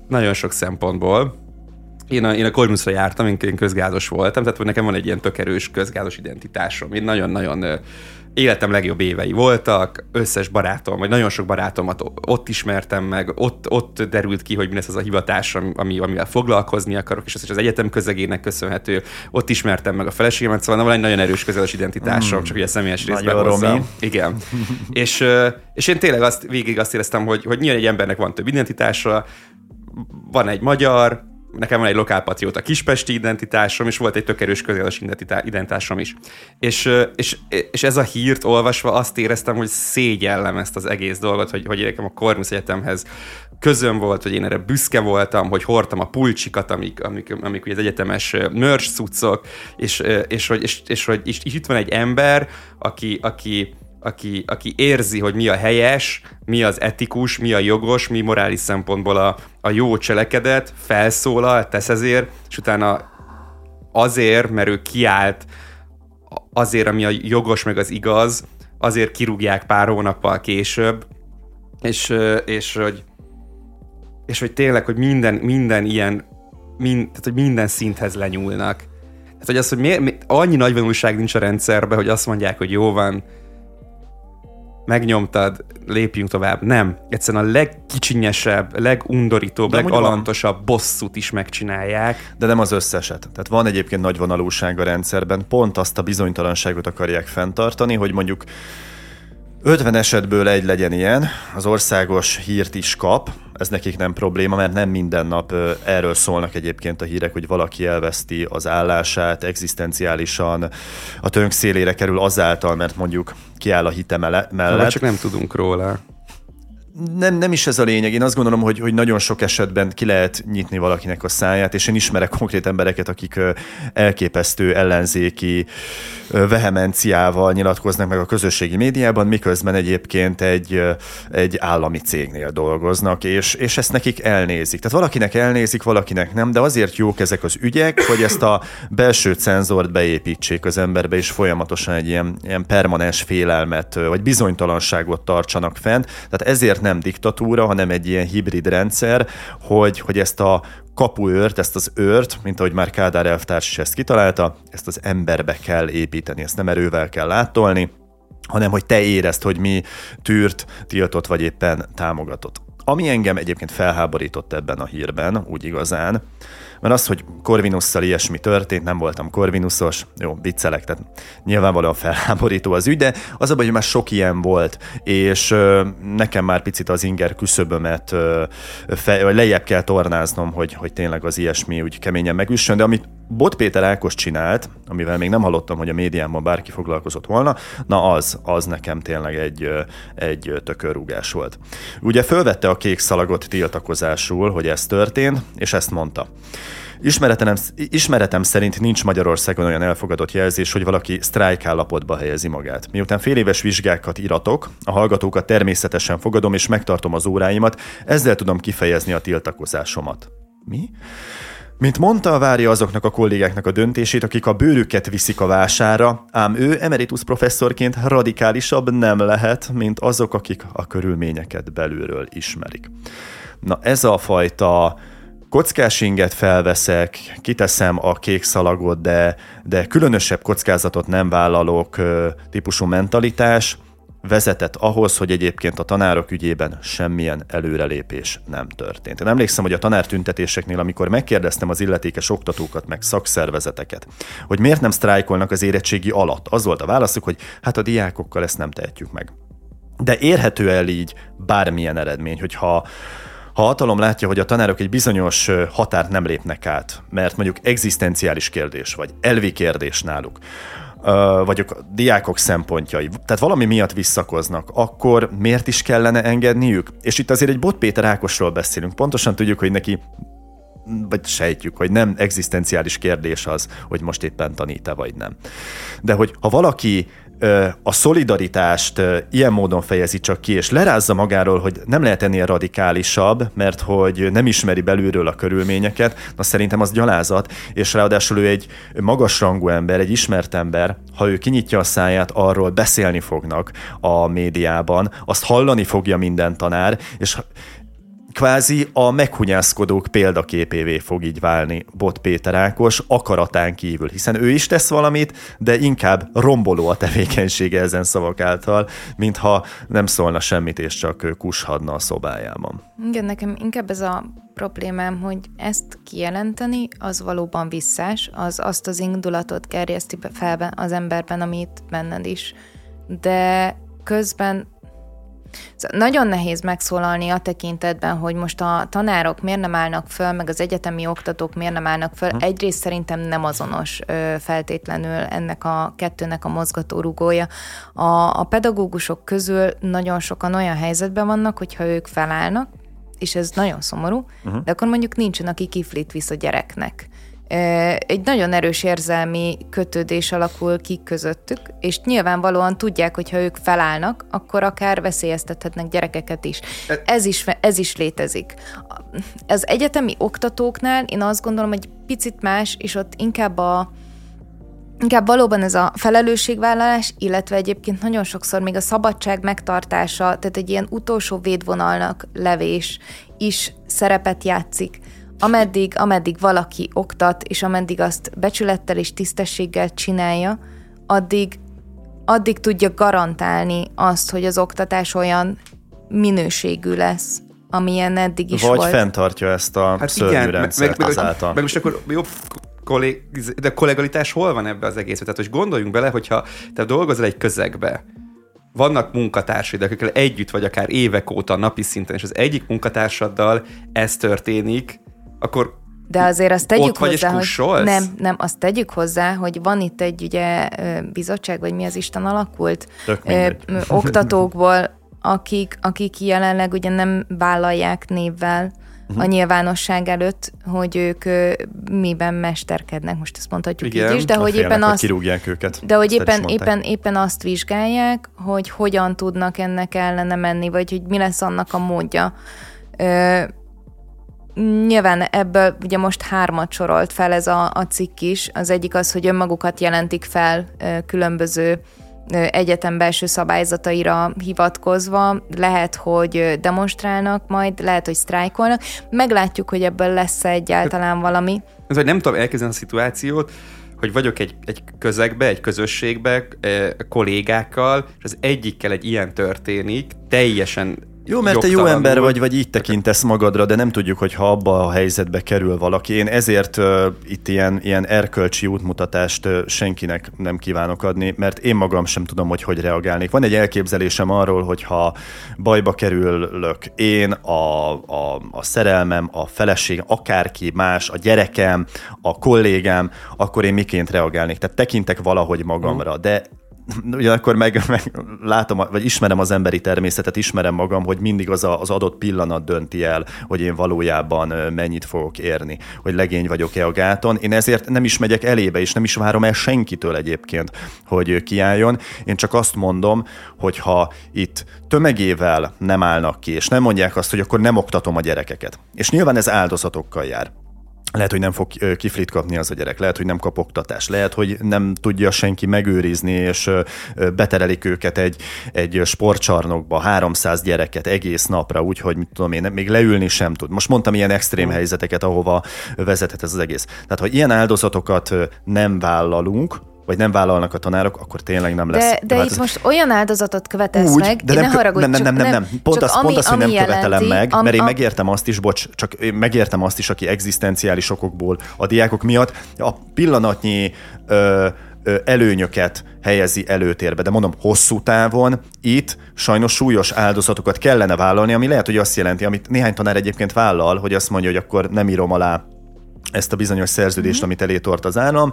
nagyon sok szempontból. Én a, én a Corvinusra jártam, én, én közgázos voltam, tehát nekem van egy ilyen tök erős közgázos identitásom. Én nagyon-nagyon életem legjobb évei voltak, összes barátom, vagy nagyon sok barátomat ott ismertem meg, ott, ott derült ki, hogy mi lesz az a hivatás, ami, amivel foglalkozni akarok, és az az egyetem közegének köszönhető. Ott ismertem meg a feleségemet, szóval van egy nagyon erős közös identitásom, mm, csak ugye személyes részben hozzám. Igen. <laughs> és, és én tényleg azt, végig azt éreztem, hogy, hogy nyilván egy embernek van több identitása, van egy magyar, nekem van egy lokálpatrióta kispesti identitásom, és volt egy tök erős közéles identitásom is. És, és, és ez a hírt olvasva azt éreztem, hogy szégyellem ezt az egész dolgot, hogy, hogy nekem a Corvinus Egyetemhez közöm volt, hogy én erre büszke voltam, hogy hordtam a pulcsikat, amik, amik, amik ugye az egyetemes merch cuccok, és, és, hogy, és, és, hogy és, és itt van egy ember, aki, aki aki, aki érzi, hogy mi a helyes, mi az etikus, mi a jogos, mi morális szempontból a, a jó cselekedet, felszólal, tesz ezért, és utána azért, mert ő kiállt azért, ami a jogos meg az igaz, azért kirúgják pár hónappal később, és, és hogy és hogy tényleg, hogy minden, minden ilyen, mind, tehát, hogy minden szinthez lenyúlnak. Tehát, hogy az, hogy mi, mi, annyi nagyvonulság nincs a rendszerben, hogy azt mondják, hogy jó van, megnyomtad, lépjünk tovább. Nem. Egyszerűen a legkicsinyesebb, legundorítóbb, De legalantosabb bosszút is megcsinálják. De nem az összeset. Tehát van egyébként nagy vonalúság a rendszerben, pont azt a bizonytalanságot akarják fenntartani, hogy mondjuk 50 esetből egy legyen ilyen, az országos hírt is kap, ez nekik nem probléma, mert nem minden nap erről szólnak egyébként a hírek, hogy valaki elveszti az állását, egzisztenciálisan a tönk szélére kerül azáltal, mert mondjuk kiáll a hite mellett. Vagy csak nem tudunk róla nem, nem is ez a lényeg. Én azt gondolom, hogy, hogy nagyon sok esetben ki lehet nyitni valakinek a száját, és én ismerek konkrét embereket, akik elképesztő ellenzéki vehemenciával nyilatkoznak meg a közösségi médiában, miközben egyébként egy, egy állami cégnél dolgoznak, és, és ezt nekik elnézik. Tehát valakinek elnézik, valakinek nem, de azért jók ezek az ügyek, hogy ezt a belső cenzort beépítsék az emberbe, és folyamatosan egy ilyen, ilyen permanens félelmet, vagy bizonytalanságot tartsanak fent. Tehát ezért nem diktatúra, hanem egy ilyen hibrid rendszer, hogy, hogy ezt a kapuőrt, ezt az őrt, mint ahogy már Kádár elvtárs is ezt kitalálta, ezt az emberbe kell építeni, ezt nem erővel kell látolni, hanem hogy te érezd, hogy mi tűrt, tiltott vagy éppen támogatott. Ami engem egyébként felháborított ebben a hírben, úgy igazán, mert az, hogy Corvinusszal ilyesmi történt, nem voltam Corvinusos, jó, viccelek, tehát nyilvánvalóan felháborító az ügy, de az a baj, hogy már sok ilyen volt, és nekem már picit az inger küszöbömet ö, fe, vagy lejjebb kell tornáznom, hogy, hogy tényleg az ilyesmi úgy keményen megüssön, de amit Bot Péter Ákos csinált, amivel még nem hallottam, hogy a médiában bárki foglalkozott volna, na az, az nekem tényleg egy, egy tökörrúgás volt. Ugye fölvette a kék szalagot tiltakozásul, hogy ez történt, és ezt mondta. Ismeretem, ismeretem szerint nincs Magyarországon olyan elfogadott jelzés, hogy valaki sztrájk állapotba helyezi magát. Miután fél éves vizsgákat iratok, a hallgatókat természetesen fogadom és megtartom az óráimat, ezzel tudom kifejezni a tiltakozásomat. Mi? Mint mondta, várja azoknak a kollégáknak a döntését, akik a bőrüket viszik a vására, ám ő emeritus professzorként radikálisabb nem lehet, mint azok, akik a körülményeket belülről ismerik. Na ez a fajta kockás inget felveszek, kiteszem a kék szalagot, de, de különösebb kockázatot nem vállalok típusú mentalitás, vezetett ahhoz, hogy egyébként a tanárok ügyében semmilyen előrelépés nem történt. Én emlékszem, hogy a tanártüntetéseknél, amikor megkérdeztem az illetékes oktatókat, meg szakszervezeteket, hogy miért nem sztrájkolnak az érettségi alatt, az volt a válaszuk, hogy hát a diákokkal ezt nem tehetjük meg. De érhető el így bármilyen eredmény, hogyha ha hatalom látja, hogy a tanárok egy bizonyos határt nem lépnek át, mert mondjuk egzisztenciális kérdés, vagy elvi kérdés náluk, vagy a diákok szempontjai, tehát valami miatt visszakoznak, akkor miért is kellene engedniük? És itt azért egy Bot Péter Ákosról beszélünk. Pontosan tudjuk, hogy neki vagy sejtjük, hogy nem egzisztenciális kérdés az, hogy most éppen tanít-e vagy nem. De hogy ha valaki a szolidaritást ilyen módon fejezi csak ki, és lerázza magáról, hogy nem lehet ennél radikálisabb, mert hogy nem ismeri belülről a körülményeket, na szerintem az gyalázat, és ráadásul ő egy magasrangú ember, egy ismert ember, ha ő kinyitja a száját, arról beszélni fognak a médiában, azt hallani fogja minden tanár, és kvázi a meghunyászkodók példaképévé fog így válni Bot Péter Ákos akaratán kívül, hiszen ő is tesz valamit, de inkább romboló a tevékenysége ezen szavak által, mintha nem szólna semmit, és csak kushadna a szobájában. Igen, nekem inkább ez a problémám, hogy ezt kijelenteni, az valóban visszás, az azt az indulatot gerjeszti fel az emberben, amit benned is. De közben Szóval nagyon nehéz megszólalni a tekintetben, hogy most a tanárok miért nem állnak föl, meg az egyetemi oktatók miért nem állnak föl. Hm. Egyrészt szerintem nem azonos feltétlenül ennek a kettőnek a mozgatórugója. A, a pedagógusok közül nagyon sokan olyan helyzetben vannak, hogyha ők felállnak, és ez nagyon szomorú, uh-huh. de akkor mondjuk nincsen, aki kiflit visz a gyereknek egy nagyon erős érzelmi kötődés alakul ki közöttük, és nyilvánvalóan tudják, hogy ha ők felállnak, akkor akár veszélyeztethetnek gyerekeket is. E- ez is, ez is létezik. Az egyetemi oktatóknál én azt gondolom, hogy picit más, és ott inkább a, inkább valóban ez a felelősségvállalás, illetve egyébként nagyon sokszor még a szabadság megtartása, tehát egy ilyen utolsó védvonalnak levés is szerepet játszik ameddig, ameddig valaki oktat, és ameddig azt becsülettel és tisztességgel csinálja, addig, addig tudja garantálni azt, hogy az oktatás olyan minőségű lesz, amilyen eddig is Vagy volt. fenntartja ezt a hát szörnyű igen, rendszert meg, meg, azáltal. Meg most akkor jobb kollég, de kollegalitás hol van ebbe az egészben? Tehát, hogy gondoljunk bele, hogyha te dolgozol egy közegbe, vannak munkatársaid, akikkel együtt vagy akár évek óta napi szinten, és az egyik munkatársaddal ez történik, akkor de azért azt tegyük hozzá, hogy nem, nem, azt tegyük hozzá, hogy van itt egy ugye bizottság, vagy mi az Isten alakult, ö, oktatókból, akik, akik jelenleg ugye nem vállalják névvel uh-huh. a nyilvánosság előtt, hogy ők ö, miben mesterkednek, most ezt mondhatjuk Igen, így is, de hogy félnek, éppen azt, kirúgják őket. De hogy éppen, éppen, éppen azt vizsgálják, hogy hogyan tudnak ennek ellene menni, vagy hogy mi lesz annak a módja. Ö, Nyilván ebből ugye most hármat sorolt fel ez a, a cikk is. Az egyik az, hogy önmagukat jelentik fel különböző egyetem belső szabályzataira hivatkozva, lehet, hogy demonstrálnak majd, lehet, hogy sztrájkolnak. Meglátjuk, hogy ebből lesz egyáltalán valami. Ez, hogy nem tudom elkezdeni a szituációt, hogy vagyok egy, egy közegbe, egy közösségbe, kollégákkal, és az egyikkel egy ilyen történik, teljesen jó, mert te jó ember vagy, vagy így tekintesz magadra, de nem tudjuk, hogy ha abba a helyzetbe kerül valaki. Én ezért uh, itt ilyen, ilyen erkölcsi útmutatást uh, senkinek nem kívánok adni, mert én magam sem tudom, hogy hogy reagálnék. Van egy elképzelésem arról, hogy ha bajba kerülök én, a, a, a szerelmem, a feleség, akárki más, a gyerekem, a kollégám, akkor én miként reagálnék. Tehát tekintek valahogy magamra, de ugyanakkor meg, meg látom, vagy ismerem az emberi természetet, ismerem magam, hogy mindig az a, az adott pillanat dönti el, hogy én valójában mennyit fogok érni, hogy legény vagyok-e a gáton. Én ezért nem is megyek elébe, és nem is várom el senkitől egyébként, hogy kiálljon. Én csak azt mondom, hogy ha itt tömegével nem állnak ki, és nem mondják azt, hogy akkor nem oktatom a gyerekeket. És nyilván ez áldozatokkal jár lehet, hogy nem fog kiflit kapni az a gyerek, lehet, hogy nem kap oktatást, lehet, hogy nem tudja senki megőrizni, és beterelik őket egy, egy sportcsarnokba, 300 gyereket egész napra, úgyhogy mit tudom én, még leülni sem tud. Most mondtam ilyen extrém helyzeteket, ahova vezethet ez az egész. Tehát, ha ilyen áldozatokat nem vállalunk, vagy nem vállalnak a tanárok, akkor tényleg nem lesz. De, de itt most olyan áldozatot követesz úgy, meg, de nem, ne haragudj, nem, nem, nem, nem, nem. Pont, azt, ami, pont azt, hogy nem jelenti, követelem meg, am, mert én megértem azt is, bocs, csak én megértem azt is, aki egzisztenciális okokból a diákok miatt a pillanatnyi ö, előnyöket helyezi előtérbe. De mondom, hosszú távon itt sajnos súlyos áldozatokat kellene vállalni, ami lehet, hogy azt jelenti, amit néhány tanár egyébként vállal, hogy azt mondja, hogy akkor nem írom alá ezt a bizonyos szerződést, mm-hmm. amit elé tort az állam.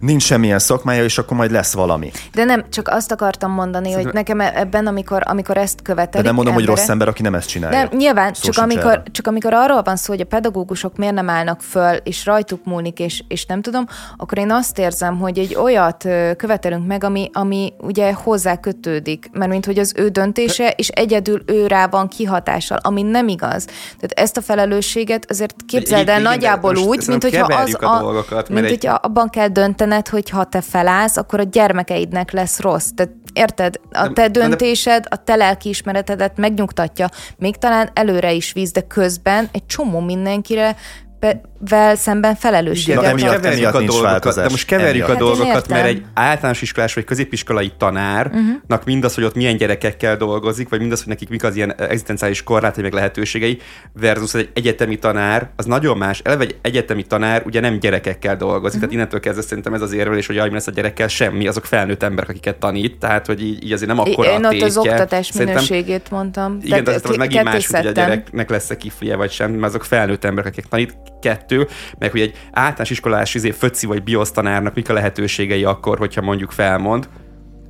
Nincs semmilyen szakmája, és akkor majd lesz valami. De nem, csak azt akartam mondani, Szerintem... hogy nekem ebben, amikor, amikor ezt követelik De nem mondom, hogy rossz ember, aki nem ezt csinálja. Nem, nyilván, csak amikor, csak amikor arról van szó, hogy a pedagógusok miért nem állnak föl, és rajtuk múlik, és, és nem tudom, akkor én azt érzem, hogy egy olyat követelünk meg, ami, ami ugye hozzá kötődik, mert mint hogy az ő döntése, és egyedül ő rá van kihatással, ami nem igaz. Tehát ezt a felelősséget azért képzeld el nagyjából úgy, mint hogyha az a, a dolgokat, mint egy... hogyha abban kell döntened, hogy ha te felállsz, akkor a gyermekeidnek lesz rossz. Tehát érted? A te döntésed, a te lelkiismeretedet megnyugtatja, még talán előre is víz, de közben egy csomó mindenkire vel szemben felelősséget. Igen, de, most keverjük a dolgokat, de most keverjük emiatt. a dolgokat, hát mert egy általános iskolás vagy középiskolai tanárnak uh-huh. mindaz, hogy ott milyen gyerekekkel dolgozik, vagy mindaz, hogy nekik mik az ilyen egzisztenciális korlátai, meg lehetőségei, versus egy egyetemi tanár, az nagyon más. Eleve egy egyetemi tanár ugye nem gyerekekkel dolgozik, uh-huh. tehát innentől kezdve szerintem ez az érvelés, hogy mi lesz a gyerekkel, semmi, azok felnőtt emberek, akiket tanít, tehát hogy így, így azért nem akkor Én ott az oktatás minőségét mondtam. Igen, tehát ez megint más, hogy a gyereknek lesz a kiflie vagy sem, mert azok felnőtt emberek, akik tanít. Kettő, meg hogy egy általános iskolás izé, föci vagy biosztanárnak mik a lehetőségei akkor, hogyha mondjuk felmond,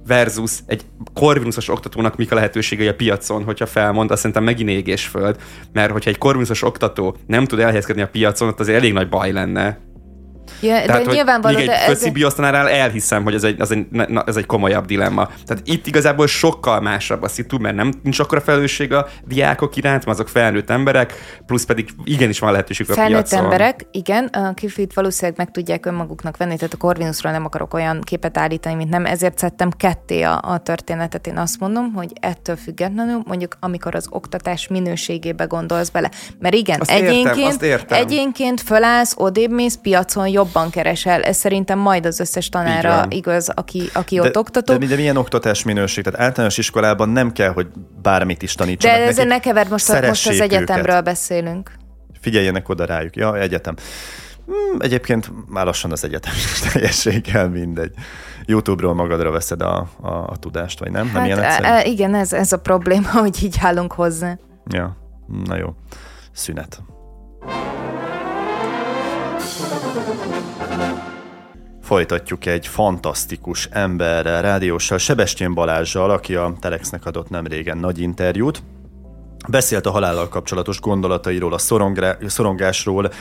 versus egy korvinuszos oktatónak mik a lehetőségei a piacon, hogyha felmond, azt szerintem megint égésföld, mert hogyha egy korvinuszos oktató nem tud elhelyezkedni a piacon, ott azért elég nagy baj lenne. Ja, Tehát, de nyilvánvaló, egy de ez... biosztanárál elhiszem, hogy ez egy, ez, egy, na, ez egy komolyabb dilemma. Tehát itt igazából sokkal másabb a szitu, mert nem nincs akkora felelősség a diákok iránt, mert azok felnőtt emberek, plusz pedig igenis van lehetőség a felnőtt piacon. emberek, igen, akik itt valószínűleg meg tudják önmaguknak venni, tehát a Corvinusról nem akarok olyan képet állítani, mint nem, ezért szedtem ketté a, a történetet. Én azt mondom, hogy ettől függetlenül, mondjuk amikor az oktatás minőségébe gondolsz bele. Mert igen, azt egyénként, értem, azt értem. egyénként fölállsz, odébb mész, piacon jobban keresel. Ez szerintem majd az összes tanára igaz, aki, aki de, ott oktató. De, de milyen oktatás minőség? Tehát általános iskolában nem kell, hogy bármit is tanítsanak. De ezzel ne keverd, most, most az egyetemről őket. beszélünk. Figyeljenek oda rájuk. Ja, egyetem. Hmm, egyébként már lassan az egyetem <laughs> teljességgel mindegy. YouTube-ról magadra veszed a, a, a tudást, vagy nem? Hát, nem ilyen e, e, igen, ez, ez a probléma, <laughs> hogy így állunk hozzá. Ja, na jó. Szünet. Folytatjuk egy fantasztikus emberrel, rádióssal, Sebestyén Balázsjal, aki a Telexnek adott nem régen nagy interjút. Beszélt a halállal kapcsolatos gondolatairól, a szorongásról,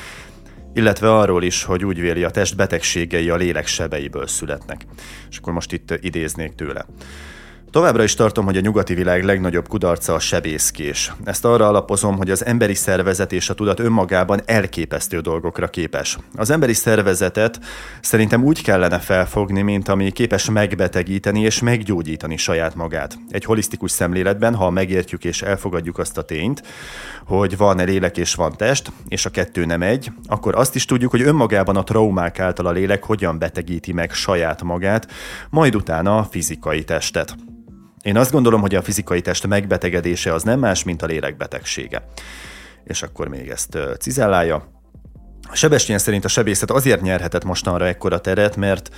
illetve arról is, hogy úgy véli a test betegségei a lélek sebeiből születnek. És akkor most itt idéznék tőle. Továbbra is tartom, hogy a nyugati világ legnagyobb kudarca a sebészkés. Ezt arra alapozom, hogy az emberi szervezet és a tudat önmagában elképesztő dolgokra képes. Az emberi szervezetet szerintem úgy kellene felfogni, mint ami képes megbetegíteni és meggyógyítani saját magát. Egy holisztikus szemléletben, ha megértjük és elfogadjuk azt a tényt, hogy van lélek és van test, és a kettő nem egy, akkor azt is tudjuk, hogy önmagában a traumák által a lélek hogyan betegíti meg saját magát, majd utána a fizikai testet. Én azt gondolom, hogy a fizikai test megbetegedése az nem más, mint a lélek betegsége. És akkor még ezt cizellálja. Sebestyén szerint a sebészet azért nyerhetett mostanra ekkora teret, mert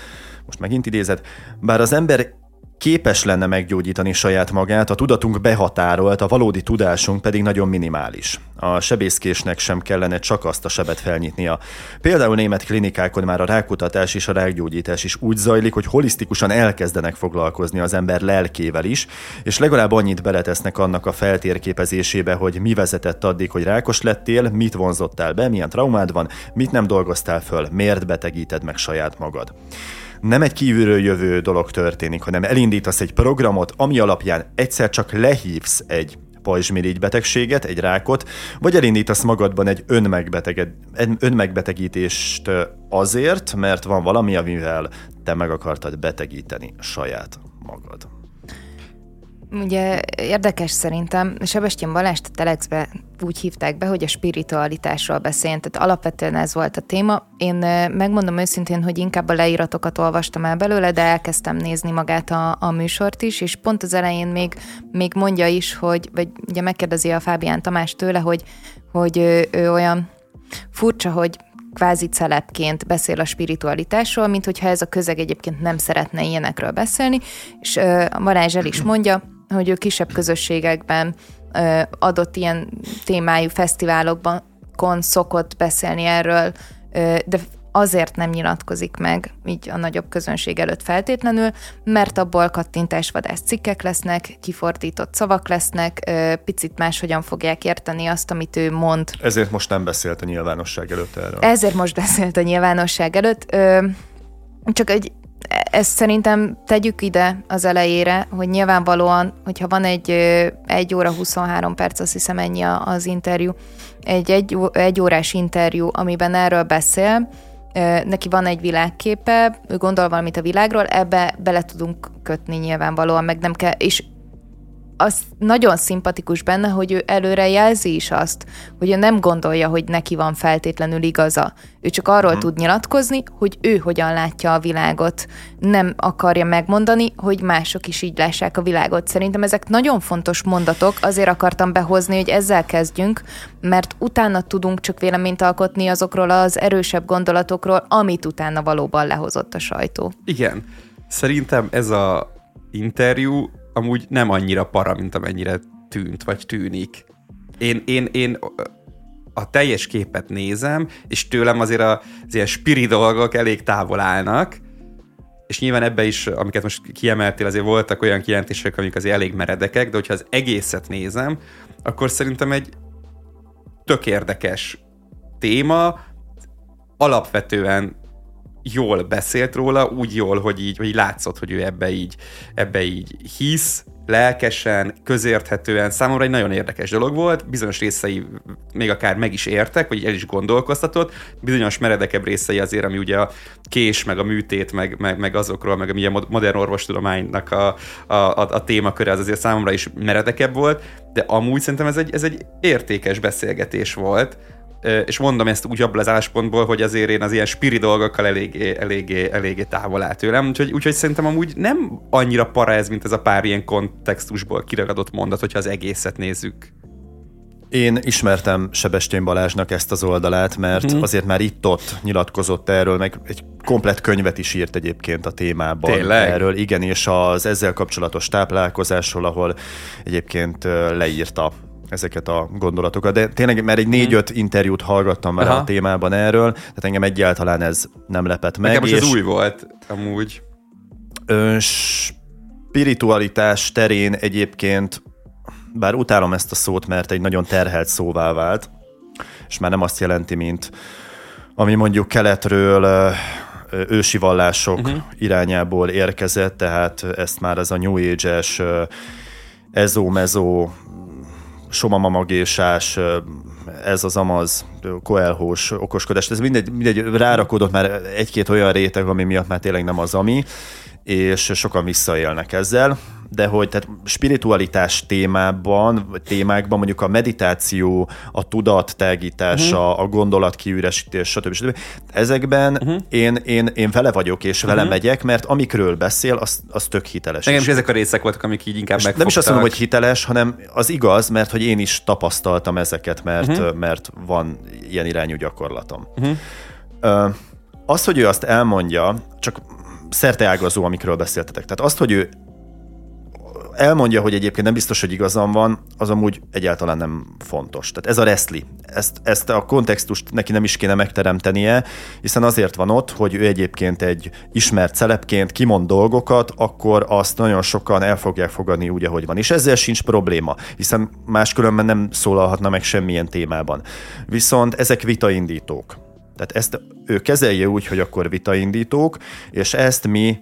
most megint idézet, bár az ember képes lenne meggyógyítani saját magát, a tudatunk behatárolt, a valódi tudásunk pedig nagyon minimális. A sebészkésnek sem kellene csak azt a sebet felnyitnia. Például német klinikákon már a rákutatás és a rákgyógyítás is úgy zajlik, hogy holisztikusan elkezdenek foglalkozni az ember lelkével is, és legalább annyit beletesznek annak a feltérképezésébe, hogy mi vezetett addig, hogy rákos lettél, mit vonzottál be, milyen traumád van, mit nem dolgoztál föl, miért betegíted meg saját magad nem egy kívülről jövő dolog történik, hanem elindítasz egy programot, ami alapján egyszer csak lehívsz egy pajzsmirigy betegséget, egy rákot, vagy elindítasz magadban egy önmegbetegítést azért, mert van valami, amivel te meg akartad betegíteni saját magad. Ugye érdekes szerintem, Sebestyén Balást a Telexbe úgy hívták be, hogy a spiritualitásról beszéljen, tehát alapvetően ez volt a téma. Én megmondom őszintén, hogy inkább a leíratokat olvastam el belőle, de elkezdtem nézni magát a, a műsort is, és pont az elején még, még mondja is, hogy, vagy ugye megkérdezi a Fábián Tamás tőle, hogy, hogy ő, ő olyan furcsa, hogy kvázi celebként beszél a spiritualitásról, mint hogyha ez a közeg egyébként nem szeretne ilyenekről beszélni, és Marázs el is mondja, hogy ő kisebb közösségekben adott ilyen témájú fesztiválokban szokott beszélni erről, de azért nem nyilatkozik meg így a nagyobb közönség előtt feltétlenül, mert abból kattintásvadász cikkek lesznek, kifordított szavak lesznek, picit máshogyan fogják érteni azt, amit ő mond. Ezért most nem beszélt a nyilvánosság előtt erről. Ezért most beszélt a nyilvánosság előtt. Csak egy ezt szerintem tegyük ide az elejére, hogy nyilvánvalóan, hogyha van egy 1 óra 23 perc, azt hiszem ennyi az interjú, egy, egy, egy órás interjú, amiben erről beszél, neki van egy világképe, ő gondol valamit a világról, ebbe bele tudunk kötni nyilvánvalóan, meg nem kell, és az nagyon szimpatikus benne, hogy ő előre jelzi is azt, hogy ő nem gondolja, hogy neki van feltétlenül igaza. Ő csak arról hmm. tud nyilatkozni, hogy ő hogyan látja a világot. Nem akarja megmondani, hogy mások is így lássák a világot. Szerintem ezek nagyon fontos mondatok, azért akartam behozni, hogy ezzel kezdjünk, mert utána tudunk csak véleményt alkotni azokról az erősebb gondolatokról, amit utána valóban lehozott a sajtó. Igen. Szerintem ez a interjú amúgy nem annyira para, mint amennyire tűnt, vagy tűnik. Én, én, én a teljes képet nézem, és tőlem azért az ilyen spirit dolgok elég távol állnak, és nyilván ebbe is, amiket most kiemeltél, azért voltak olyan kijelentések, amik azért elég meredekek, de hogyha az egészet nézem, akkor szerintem egy tök érdekes téma, alapvetően jól beszélt róla, úgy jól, hogy így, hogy így látszott, hogy ő ebbe így, ebbe így hisz, lelkesen, közérthetően, számomra egy nagyon érdekes dolog volt, bizonyos részei még akár meg is értek, vagy el is gondolkoztatott, bizonyos meredekebb részei azért, ami ugye a kés, meg a műtét, meg, meg, meg azokról, meg a modern orvostudománynak a, a, a, a témaköre, az azért számomra is meredekebb volt, de amúgy szerintem ez egy, ez egy értékes beszélgetés volt, és mondom ezt úgy abból az álláspontból, hogy azért én az ilyen spiri dolgokkal eléggé, eléggé, eléggé távol áll tőlem, úgyhogy, úgyhogy szerintem amúgy nem annyira para ez, mint ez a pár ilyen kontextusból kiragadott mondat, hogyha az egészet nézzük. Én ismertem Sebestyén Balázsnak ezt az oldalát, mert hmm. azért már itt-ott nyilatkozott erről, meg egy komplet könyvet is írt egyébként a témában Tényleg? erről. Igen, és az ezzel kapcsolatos táplálkozásról, ahol egyébként leírta ezeket a gondolatokat. De tényleg, mert egy négy-öt hmm. interjút hallgattam már Aha. a témában erről, tehát engem egyáltalán ez nem lepett meg. Nekem most és ez új volt, amúgy. Ö, spiritualitás terén egyébként, bár utálom ezt a szót, mert egy nagyon terhelt szóvá vált, és már nem azt jelenti, mint ami mondjuk keletről ősi vallások uh-huh. irányából érkezett, tehát ezt már ez a New Age-es ezó-mezó somamamagésás, ez az amaz, koelhós okoskodás, ez mindegy, mindegy rárakodott már egy-két olyan réteg, ami miatt már tényleg nem az ami, és sokan visszaélnek ezzel, de hogy tehát spiritualitás témában, vagy témákban mondjuk a meditáció, a tudat tágítása, uh-huh. a gondolat kiüresítés, stb. stb. Ezekben uh-huh. én, én, én vele vagyok, és uh-huh. vele mhm. megyek, mert amikről beszél, az, az tök hiteles. Engem is ezek a részek voltak, amik így inkább megfogtak. Nem is azt mondom, hogy hiteles, hanem az igaz, mert hogy én is tapasztaltam ezeket, mert, uh-huh. mert van ilyen irányú gyakorlatom. Uh-huh. Az, hogy ő azt elmondja, csak szerteágazó, amikről beszéltetek. Tehát azt, hogy ő elmondja, hogy egyébként nem biztos, hogy igazam van, az amúgy egyáltalán nem fontos. Tehát ez a reszli. Ezt, ezt a kontextust neki nem is kéne megteremtenie, hiszen azért van ott, hogy ő egyébként egy ismert szelepként kimond dolgokat, akkor azt nagyon sokan el fogják fogadni úgy, ahogy van. És ezzel sincs probléma, hiszen máskülönben nem szólalhatna meg semmilyen témában. Viszont ezek vitaindítók Tehát ezt ő kezelje úgy, hogy akkor vitaindítók, és ezt mi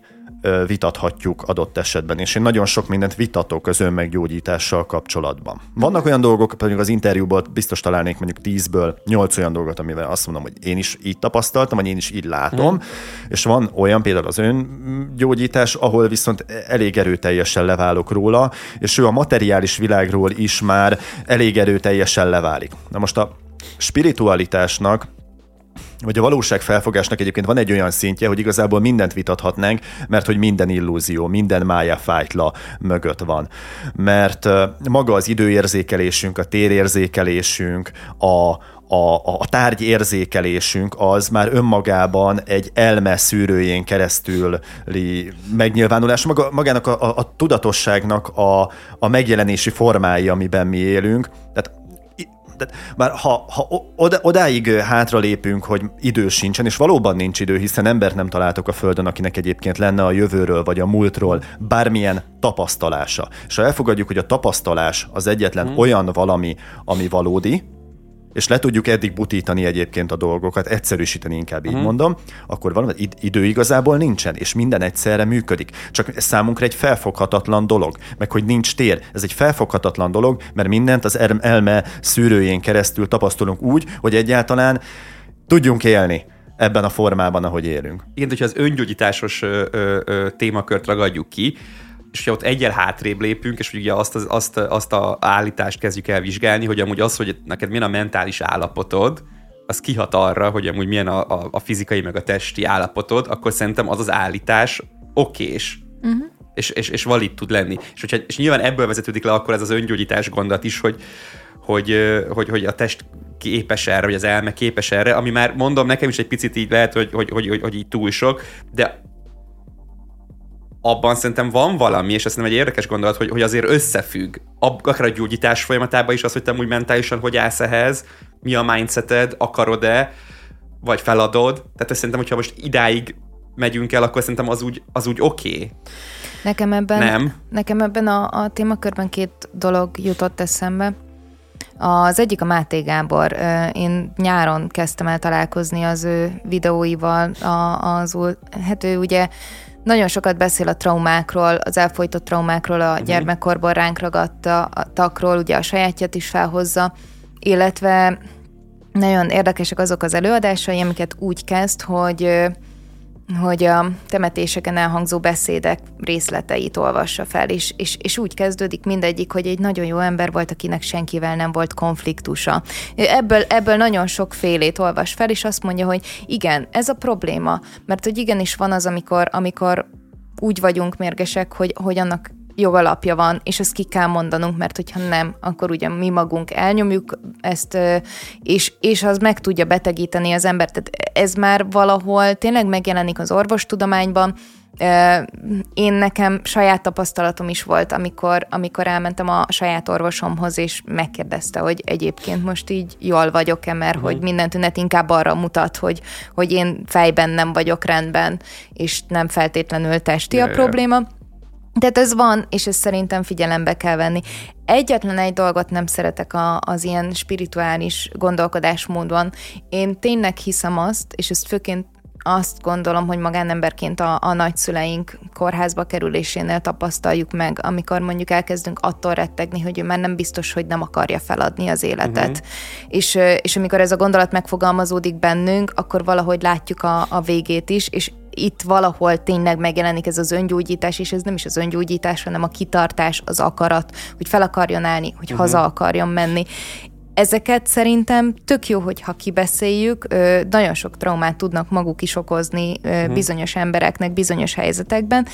vitathatjuk adott esetben, és én nagyon sok mindent vitatok az önmeggyógyítással kapcsolatban. Vannak olyan dolgok, pedig az interjúból biztos találnék mondjuk 10-ből 8 olyan dolgot, amivel azt mondom, hogy én is így tapasztaltam, vagy én is így látom, mm. és van olyan például az öngyógyítás, ahol viszont elég erőteljesen leválok róla, és ő a materiális világról is már elég erőteljesen leválik. Na most a spiritualitásnak vagy a valóság felfogásnak egyébként van egy olyan szintje, hogy igazából mindent vitathatnánk, mert hogy minden illúzió, minden mája fájtla mögött van. Mert maga az időérzékelésünk, a térérzékelésünk, a, a, a tárgyérzékelésünk az már önmagában egy elme szűrőjén keresztüli megnyilvánulás, maga, magának a, a, a tudatosságnak a, a megjelenési formái, amiben mi élünk. Tehát tehát már ha, ha oda, odáig hátra lépünk, hogy idő sincsen, és valóban nincs idő, hiszen embert nem találtok a Földön, akinek egyébként lenne a jövőről vagy a múltról bármilyen tapasztalása. És ha elfogadjuk, hogy a tapasztalás az egyetlen hmm. olyan valami, ami valódi, és le tudjuk eddig butítani egyébként a dolgokat, egyszerűsíteni inkább így uh-huh. mondom, akkor valami idő igazából nincsen, és minden egyszerre működik. Csak ez számunkra egy felfoghatatlan dolog, meg hogy nincs tér. Ez egy felfoghatatlan dolog, mert mindent az elme szűrőjén keresztül tapasztalunk úgy, hogy egyáltalán tudjunk élni ebben a formában, ahogy élünk. Igen, hogyha az öngyógyításos ö, ö, ö, témakört ragadjuk ki, és hogyha ott egyel hátrébb lépünk, és ugye azt, az, azt, azt a állítást kezdjük el vizsgálni, hogy amúgy az, hogy neked milyen a mentális állapotod, az kihat arra, hogy amúgy milyen a, a, a fizikai meg a testi állapotod, akkor szerintem az az állítás okés. Uh-huh. És, és, és valid tud lenni. És, hogyha, és nyilván ebből vezetődik le akkor ez az öngyógyítás gondolat is, hogy, hogy, hogy, hogy a test képes erre, vagy az elme képes erre, ami már mondom, nekem is egy picit így lehet, hogy, hogy, hogy, hogy, hogy így túl sok, de abban szerintem van valami, és ez nem egy érdekes gondolat, hogy, hogy azért összefügg. Akár a gyógyítás folyamatában is az, hogy te úgy mentálisan hogy állsz ehhez, mi a mindseted, akarod-e, vagy feladod. Tehát ezt szerintem, hogyha most idáig megyünk el, akkor szerintem az úgy, az úgy oké. Okay. Nekem ebben, nem. nekem ebben a, a témakörben két dolog jutott eszembe. Az egyik a Máté Gábor. Én nyáron kezdtem el találkozni az ő videóival. Az, hát ő ugye nagyon sokat beszél a traumákról, az elfolytott traumákról, a uh-huh. gyermekkorban ránk takról, ugye a sajátját is felhozza, illetve nagyon érdekesek azok az előadásai, amiket úgy kezd, hogy hogy a temetéseken elhangzó beszédek részleteit olvassa fel, és, és, és úgy kezdődik mindegyik, hogy egy nagyon jó ember volt, akinek senkivel nem volt konfliktusa. Ebből, ebből nagyon sok félét olvas fel, és azt mondja, hogy igen, ez a probléma, mert hogy igenis van az, amikor, amikor úgy vagyunk mérgesek, hogy, hogy annak jogalapja van, és ezt ki kell mondanunk, mert hogyha nem, akkor ugye mi magunk elnyomjuk ezt, és, és az meg tudja betegíteni az embert. Tehát ez már valahol tényleg megjelenik az orvostudományban, én nekem saját tapasztalatom is volt, amikor, amikor elmentem a saját orvosomhoz, és megkérdezte, hogy egyébként most így jól vagyok-e, mert uh-huh. hogy minden tünet inkább arra mutat, hogy, hogy én fejben nem vagyok rendben, és nem feltétlenül testi a probléma. Tehát ez van, és ezt szerintem figyelembe kell venni. Egyetlen egy dolgot nem szeretek a, az ilyen spirituális gondolkodásmódban. Én tényleg hiszem azt, és ezt főként azt gondolom, hogy magánemberként a, a nagyszüleink kórházba kerülésénél tapasztaljuk meg, amikor mondjuk elkezdünk attól rettegni, hogy ő már nem biztos, hogy nem akarja feladni az életet. Uh-huh. És, és amikor ez a gondolat megfogalmazódik bennünk, akkor valahogy látjuk a, a végét is, és itt valahol tényleg megjelenik ez az öngyógyítás, és ez nem is az öngyógyítás, hanem a kitartás, az akarat, hogy fel akarjon állni, hogy uh-huh. haza akarjon menni. Ezeket szerintem tök jó, hogyha kibeszéljük, nagyon sok traumát tudnak maguk is okozni uh-huh. bizonyos embereknek bizonyos helyzetekben,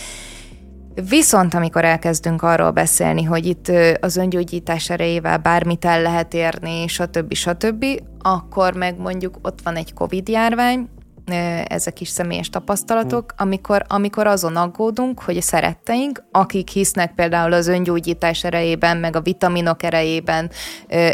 Viszont amikor elkezdünk arról beszélni, hogy itt az öngyógyítás erejével bármit el lehet érni, stb. stb., akkor meg mondjuk ott van egy Covid járvány, ezek is személyes tapasztalatok, amikor, amikor azon aggódunk, hogy a szeretteink, akik hisznek például az öngyógyítás erejében, meg a vitaminok erejében,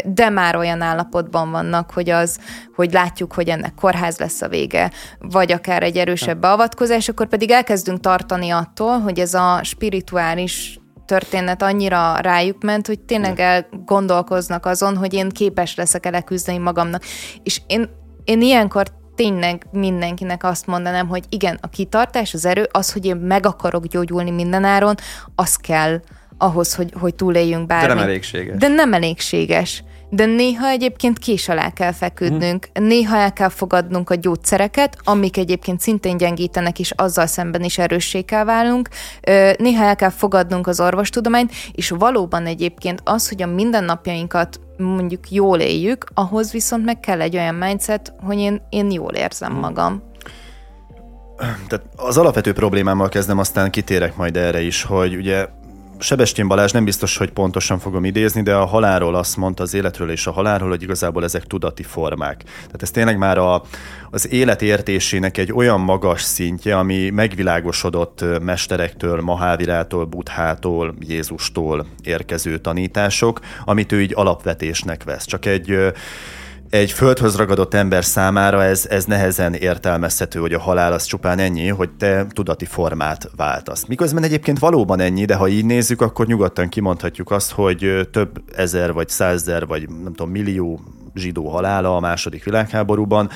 de már olyan állapotban vannak, hogy az, hogy látjuk, hogy ennek kórház lesz a vége, vagy akár egy erősebb beavatkozás, akkor pedig elkezdünk tartani attól, hogy ez a spirituális történet annyira rájuk ment, hogy tényleg elgondolkoznak azon, hogy én képes leszek-e leküzdeni magamnak. És én, én ilyenkor tényleg mindenkinek azt mondanám, hogy igen, a kitartás, az erő, az, hogy én meg akarok gyógyulni mindenáron, az kell ahhoz, hogy, hogy túléljünk bármit. De nem elégséges. De nem elégséges de néha egyébként kés alá kell feküdnünk, hmm. néha el kell fogadnunk a gyógyszereket, amik egyébként szintén gyengítenek, és azzal szemben is erőssé kell válnunk, néha el kell fogadnunk az orvostudományt, és valóban egyébként az, hogy a mindennapjainkat mondjuk jól éljük, ahhoz viszont meg kell egy olyan mindset, hogy én, én jól érzem hmm. magam. Tehát az alapvető problémámmal kezdem, aztán kitérek majd erre is, hogy ugye Sebestyén Balázs nem biztos, hogy pontosan fogom idézni, de a halálról azt mondta, az életről és a halálról, hogy igazából ezek tudati formák. Tehát ez tényleg már a, az élet értésének egy olyan magas szintje, ami megvilágosodott mesterektől, Mahávirától, Buddhától, Jézustól érkező tanítások, amit ő így alapvetésnek vesz. Csak egy egy földhöz ragadott ember számára ez, ez nehezen értelmezhető, hogy a halál az csupán ennyi, hogy te tudati formát váltasz. Miközben egyébként valóban ennyi, de ha így nézzük, akkor nyugodtan kimondhatjuk azt, hogy több ezer, vagy százezer, vagy nem tudom, millió zsidó halála a második világháborúban,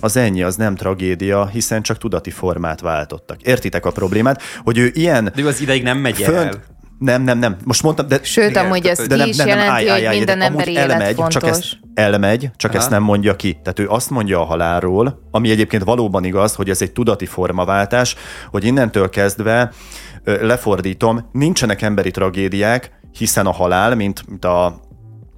az ennyi, az nem tragédia, hiszen csak tudati formát váltottak. Értitek a problémát, hogy ő ilyen... De ő az ideig nem megy fönt, el. Nem, nem, nem. Most mondtam, de... Sőt, igen, amúgy ez de nem, is nem, nem, jelenti, állj, állj, hogy minden emberi élet elmegy, fontos. Csak ezt elmegy, csak Aha. ezt nem mondja ki. Tehát ő azt mondja a halálról, ami egyébként valóban igaz, hogy ez egy tudati formaváltás, hogy innentől kezdve lefordítom, nincsenek emberi tragédiák, hiszen a halál, mint, mint a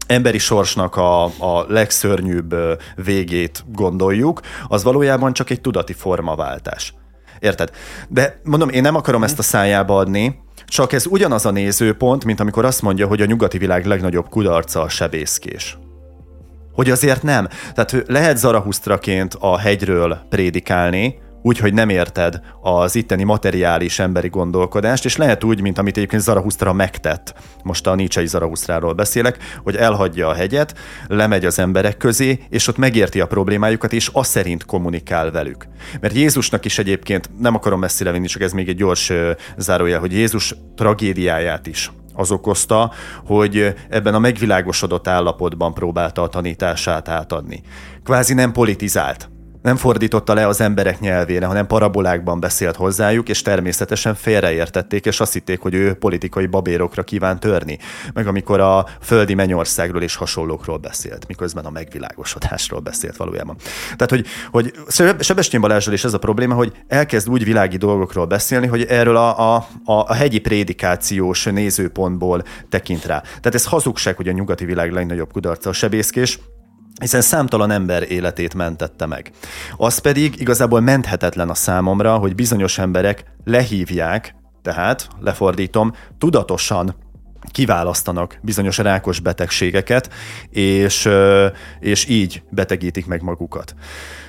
emberi sorsnak a, a legszörnyűbb végét gondoljuk, az valójában csak egy tudati formaváltás. Érted? De mondom, én nem akarom ezt a szájába adni, csak ez ugyanaz a nézőpont, mint amikor azt mondja, hogy a nyugati világ legnagyobb kudarca a sebészkés. Hogy azért nem. Tehát lehet Zarahusztraként a hegyről prédikálni, úgy, hogy nem érted az itteni materiális emberi gondolkodást, és lehet úgy, mint amit egyébként Zarahusztra megtett, most a Nietzsche Zarahusztráról beszélek, hogy elhagyja a hegyet, lemegy az emberek közé, és ott megérti a problémájukat, és azt szerint kommunikál velük. Mert Jézusnak is egyébként, nem akarom messzire vinni, csak ez még egy gyors zárójel, hogy Jézus tragédiáját is az okozta, hogy ebben a megvilágosodott állapotban próbálta a tanítását átadni. Kvázi nem politizált nem fordította le az emberek nyelvére, hanem parabolákban beszélt hozzájuk, és természetesen félreértették, és azt hitték, hogy ő politikai babérokra kíván törni. Meg amikor a földi mennyországról és hasonlókról beszélt, miközben a megvilágosodásról beszélt valójában. Tehát, hogy, hogy Sebestyén Balázsral is ez a probléma, hogy elkezd úgy világi dolgokról beszélni, hogy erről a, a, a hegyi prédikációs nézőpontból tekint rá. Tehát ez hazugság, hogy a nyugati világ legnagyobb kudarca a sebészkés, hiszen számtalan ember életét mentette meg. Az pedig igazából menthetetlen a számomra, hogy bizonyos emberek lehívják, tehát, lefordítom, tudatosan kiválasztanak bizonyos rákos betegségeket, és, és így betegítik meg magukat.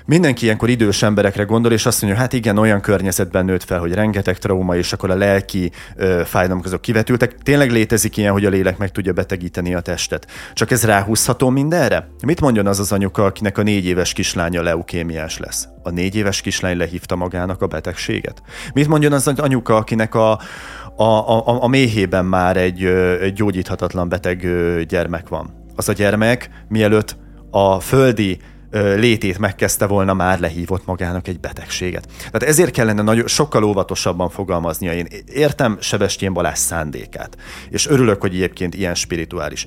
Mindenki ilyenkor idős emberekre gondol, és azt mondja, hát igen, olyan környezetben nőtt fel, hogy rengeteg trauma, és akkor a lelki ö, fájdalmak azok kivetültek. Tényleg létezik ilyen, hogy a lélek meg tudja betegíteni a testet. Csak ez ráhúzható mindenre? Mit mondjon az az anyuka, akinek a négy éves kislánya leukémiás lesz? A négy éves kislány lehívta magának a betegséget? Mit mondjon az az anyuka, akinek a, a, a, a méhében már egy, egy gyógyíthatatlan beteg gyermek van? Az a gyermek, mielőtt a földi létét megkezdte volna, már lehívott magának egy betegséget. Tehát ezért kellene nagyon, sokkal óvatosabban fogalmaznia. Én értem Sebestyén Balázs szándékát, és örülök, hogy egyébként ilyen spirituális.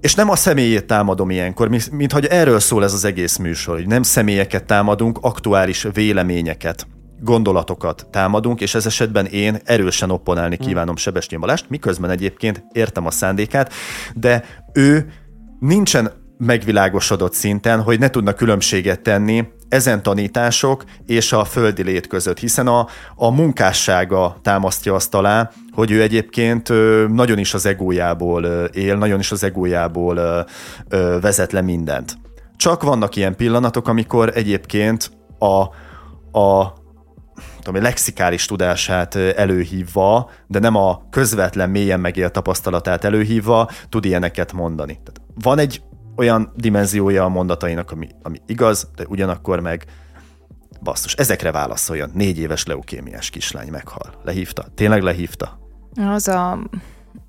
És nem a személyét támadom ilyenkor, mint hogy erről szól ez az egész műsor, hogy nem személyeket támadunk, aktuális véleményeket gondolatokat támadunk, és ez esetben én erősen opponálni kívánom Sebestyén Balást, miközben egyébként értem a szándékát, de ő nincsen megvilágosodott szinten, hogy ne tudna különbséget tenni ezen tanítások és a földi lét között, hiszen a, a munkássága támasztja azt alá, hogy ő egyébként nagyon is az egójából él, nagyon is az egójából vezet le mindent. Csak vannak ilyen pillanatok, amikor egyébként a, a tudom, lexikális tudását előhívva, de nem a közvetlen, mélyen megélt tapasztalatát előhívva tud ilyeneket mondani. Tehát van egy olyan dimenziója a mondatainak, ami, ami igaz, de ugyanakkor meg basszus, ezekre válaszoljon. Négy éves leukémiás kislány meghal. Lehívta? Tényleg lehívta? Az a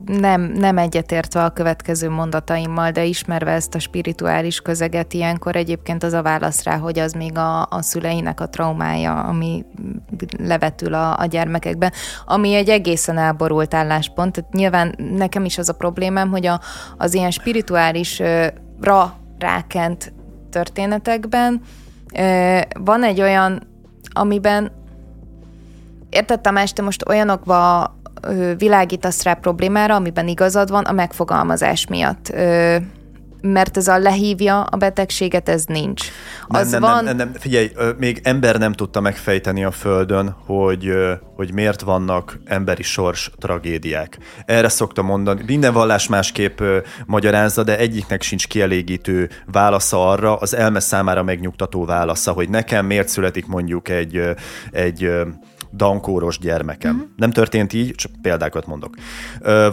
nem, nem egyetértve a következő mondataimmal, de ismerve ezt a spirituális közeget, ilyenkor egyébként az a válasz rá, hogy az még a, a szüleinek a traumája, ami levetül a, a gyermekekben, ami egy egészen elborult álláspont. Tehát nyilván nekem is az a problémám, hogy a, az ilyen spirituális ra rákent történetekben van egy olyan, amiben érted Tamás, te most olyanokba világítasz rá problémára, amiben igazad van a megfogalmazás miatt mert ez a lehívja a betegséget, ez nincs. Az nem, nem, van... nem, nem, figyelj, még ember nem tudta megfejteni a Földön, hogy, hogy miért vannak emberi sors tragédiák. Erre szoktam mondani. Minden vallás másképp magyarázza, de egyiknek sincs kielégítő válasza arra, az elme számára megnyugtató válasza, hogy nekem miért születik mondjuk egy, egy dankóros gyermekem. Uh-huh. Nem történt így, csak példákat mondok.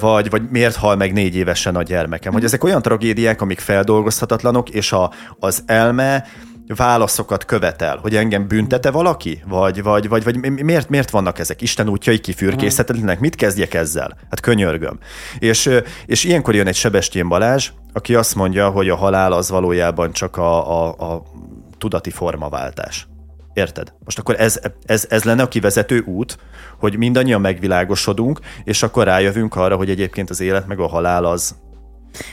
Vagy, vagy miért hal meg négy évesen a gyermekem. Hogy mhm. ezek olyan tragédiák, amik feldolgozhatatlanok, és a, az elme válaszokat követel, hogy engem büntete valaki? Vagy, vagy, vagy, vagy miért, miért vannak ezek? Isten útjai kifürkészhetetlenek? Mit kezdjek ezzel? Hát könyörgöm. És, és ilyenkor jön egy Sebestyén Balázs, aki azt mondja, hogy a halál az valójában csak a, a, a tudati formaváltás. Érted? Most akkor ez, ez, ez lenne a kivezető út, hogy mindannyian megvilágosodunk, és akkor rájövünk arra, hogy egyébként az élet meg a halál az,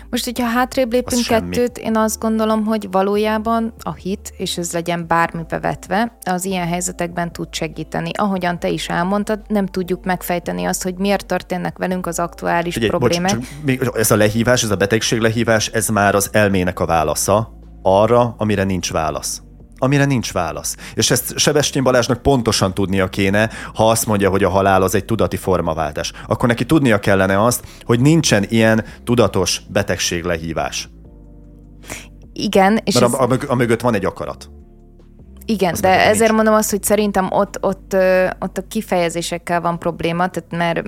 most, hogyha hátrébb lépünk kettőt, én azt gondolom, hogy valójában a hit, és ez legyen bármibe vetve, az ilyen helyzetekben tud segíteni. Ahogyan te is elmondtad, nem tudjuk megfejteni azt, hogy miért történnek velünk az aktuális Ugye, problémák. Bocs, csak, ez a lehívás, ez a betegség lehívás, ez már az elmének a válasza arra, amire nincs válasz amire nincs válasz. És ezt Sebestyén Balázsnak pontosan tudnia kéne, ha azt mondja, hogy a halál az egy tudati formaváltás. Akkor neki tudnia kellene azt, hogy nincsen ilyen tudatos betegség lehívás. Igen. És Mert ez... a, a, mögött van egy akarat. Igen, az de ezért nincs. mondom azt, hogy szerintem ott, ott, ott a kifejezésekkel van probléma, tehát mert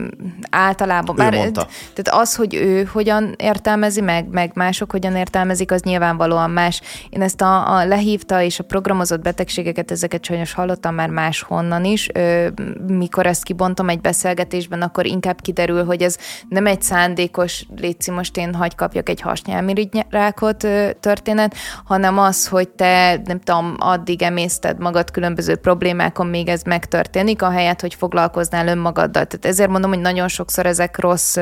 általában... Ő már, mondta. Tehát az, hogy ő hogyan értelmezi meg, meg mások hogyan értelmezik, az nyilvánvalóan más. Én ezt a, a lehívta és a programozott betegségeket, ezeket sajnos hallottam már máshonnan is. Mikor ezt kibontom egy beszélgetésben, akkor inkább kiderül, hogy ez nem egy szándékos, létszi most én hagy kapjak egy hasnyálmirigyrákot történet, hanem az, hogy te nem tudom, addig emész emészted magad különböző problémákon, még ez megtörténik, ahelyett, hogy foglalkoznál önmagaddal. Tehát ezért mondom, hogy nagyon sokszor ezek rossz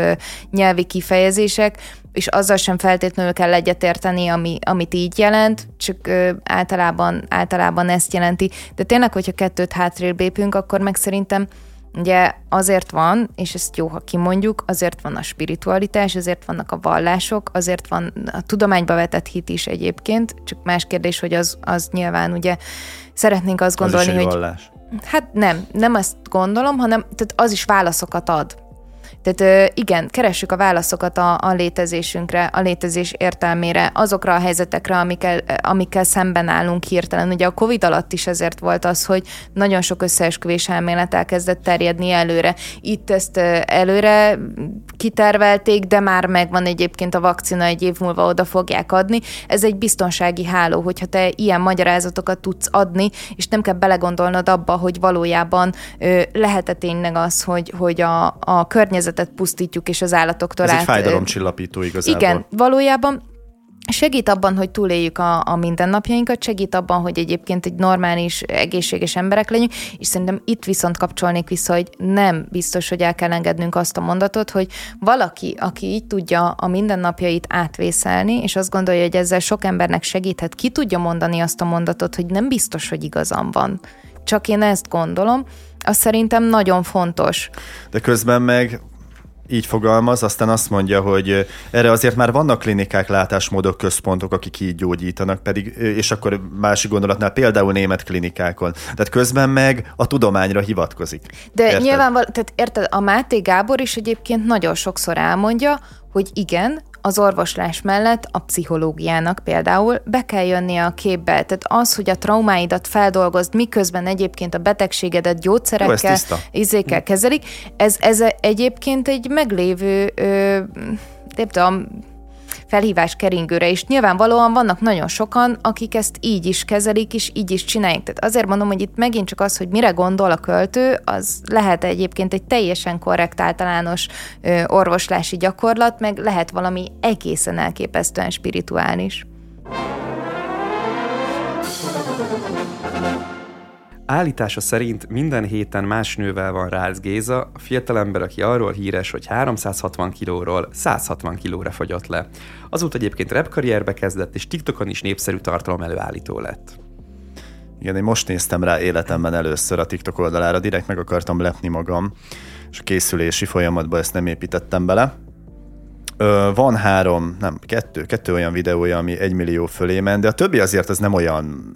nyelvi kifejezések, és azzal sem feltétlenül kell egyetérteni, ami, amit így jelent, csak ö, általában, általában ezt jelenti. De tényleg, hogyha kettőt hátrébb lépünk, akkor meg szerintem Ugye azért van, és ezt jó, ha kimondjuk, azért van a spiritualitás, azért vannak a vallások, azért van a tudományba vetett hit is egyébként, csak más kérdés, hogy az, az nyilván ugye szeretnénk azt gondolni, az hogy... Vallás. Hát nem, nem azt gondolom, hanem tehát az is válaszokat ad. Tehát igen, keressük a válaszokat a, a létezésünkre, a létezés értelmére, azokra a helyzetekre, amikkel, amikkel szemben állunk hirtelen. Ugye a Covid alatt is ezért volt az, hogy nagyon sok összeesküvés elmélet elkezdett terjedni előre. Itt ezt előre kitervelték, de már megvan egyébként a vakcina, egy év múlva oda fogják adni. Ez egy biztonsági háló, hogyha te ilyen magyarázatokat tudsz adni, és nem kell belegondolnod abba, hogy valójában lehet-e tényleg az, hogy, hogy a, a környezet környezetet pusztítjuk, és az állatoktól Ez át... egy fájdalomcsillapító igazából. Igen, valójában segít abban, hogy túléljük a, a mindennapjainkat, segít abban, hogy egyébként egy normális, egészséges emberek legyünk, és szerintem itt viszont kapcsolnék vissza, hogy nem biztos, hogy el kell engednünk azt a mondatot, hogy valaki, aki így tudja a mindennapjait átvészelni, és azt gondolja, hogy ezzel sok embernek segíthet, ki tudja mondani azt a mondatot, hogy nem biztos, hogy igazam van. Csak én ezt gondolom, az szerintem nagyon fontos. De közben meg így fogalmaz, aztán azt mondja, hogy erre azért már vannak klinikák, látásmódok, központok, akik így gyógyítanak, pedig, és akkor másik gondolatnál például német klinikákon. Tehát közben meg a tudományra hivatkozik. De érted? nyilvánvalóan, tehát érted, a Máté Gábor is egyébként nagyon sokszor elmondja, hogy igen, az orvoslás mellett a pszichológiának például be kell jönnie a képbe. Tehát az, hogy a traumáidat feldolgozd, miközben egyébként a betegségedet gyógyszerekkel, izékkel kezelik, ez, ez egyébként egy meglévő, ö, nem tudom, felhívás keringőre, és nyilvánvalóan vannak nagyon sokan, akik ezt így is kezelik, és így is csinálják. Tehát azért mondom, hogy itt megint csak az, hogy mire gondol a költő, az lehet egyébként egy teljesen korrekt általános ö, orvoslási gyakorlat, meg lehet valami egészen elképesztően spirituális. Állítása szerint minden héten más nővel van Rácz Géza, a fiatalember, aki arról híres, hogy 360 kilóról 160 kilóra fagyott le. Azóta egyébként repkarrierbe kezdett, és TikTokon is népszerű tartalom előállító lett. Igen, én most néztem rá életemben először a TikTok oldalára, direkt meg akartam lepni magam, és a készülési folyamatban ezt nem építettem bele. Ö, van három, nem, kettő, kettő olyan videója, ami egy millió fölé ment, de a többi azért az nem olyan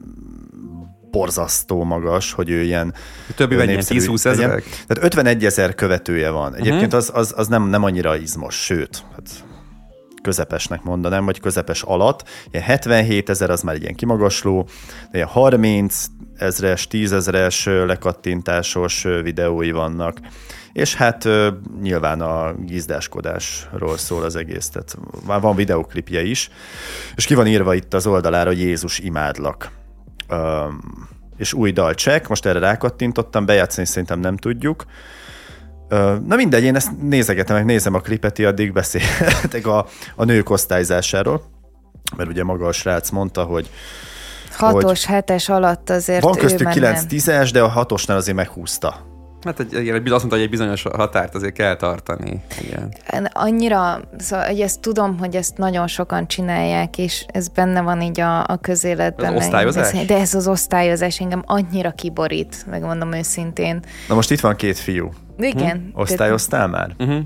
borzasztó magas, hogy ő ilyen A többi vagy ilyen népszerű 10-20 legyen. ezerek? Tehát 51 ezer követője van. Egyébként az, az, az nem, nem annyira izmos, sőt, hát közepesnek mondanám, vagy közepes alatt. Ilyen 77 ezer az már egy ilyen kimagasló, de ilyen 30 ezres, 10 ezres lekattintásos videói vannak. És hát nyilván a gizdáskodásról szól az egész, tehát már van videoklipje is, és ki van írva itt az oldalára, hogy Jézus imádlak. Um, és új dal check, most erre rákattintottam, bejátszani szerintem nem tudjuk. Na mindegy, én ezt nézegetem, meg nézem a klipet, ti addig beszéltek a, a nők osztályzásáról, mert ugye maga a srác mondta, hogy Hatos, hetes alatt azért van köztük már 9 nem. 10 de a hatosnál azért meghúzta. Hát egy, igen, azt mondta, hogy egy bizonyos határt azért kell tartani. Igen. Annyira, szóval hogy ezt tudom, hogy ezt nagyon sokan csinálják, és ez benne van így a, a közéletben. Az osztályozás? De ez az osztályozás engem annyira kiborít, megmondom őszintén. Na most itt van két fiú. Igen. Osztályoztál már? Uh-huh.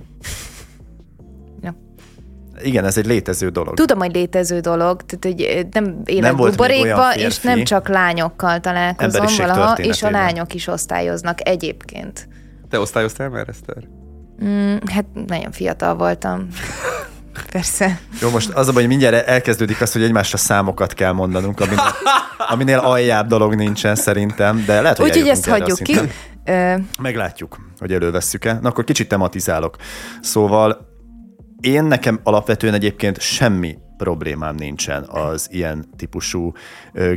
Igen, ez egy létező dolog. Tudom, hogy létező dolog, tehát hogy nem élek buborékba, és nem csak lányokkal találkozom valaha, és a lányok is osztályoznak egyébként. Te osztályoztál már, Eszter? Mm, hát nagyon fiatal voltam. <laughs> Persze. Jó, most az a baj, hogy mindjárt elkezdődik az, hogy egymásra számokat kell mondanunk, aminél, <laughs> aminél aljább dolog nincsen szerintem, de lehet, hogy Úgyhogy eljutunk ezt hagyjuk ki. Meglátjuk, hogy elővesszük-e. Na akkor kicsit tematizálok. Szóval én nekem alapvetően egyébként semmi problémám nincsen az ilyen típusú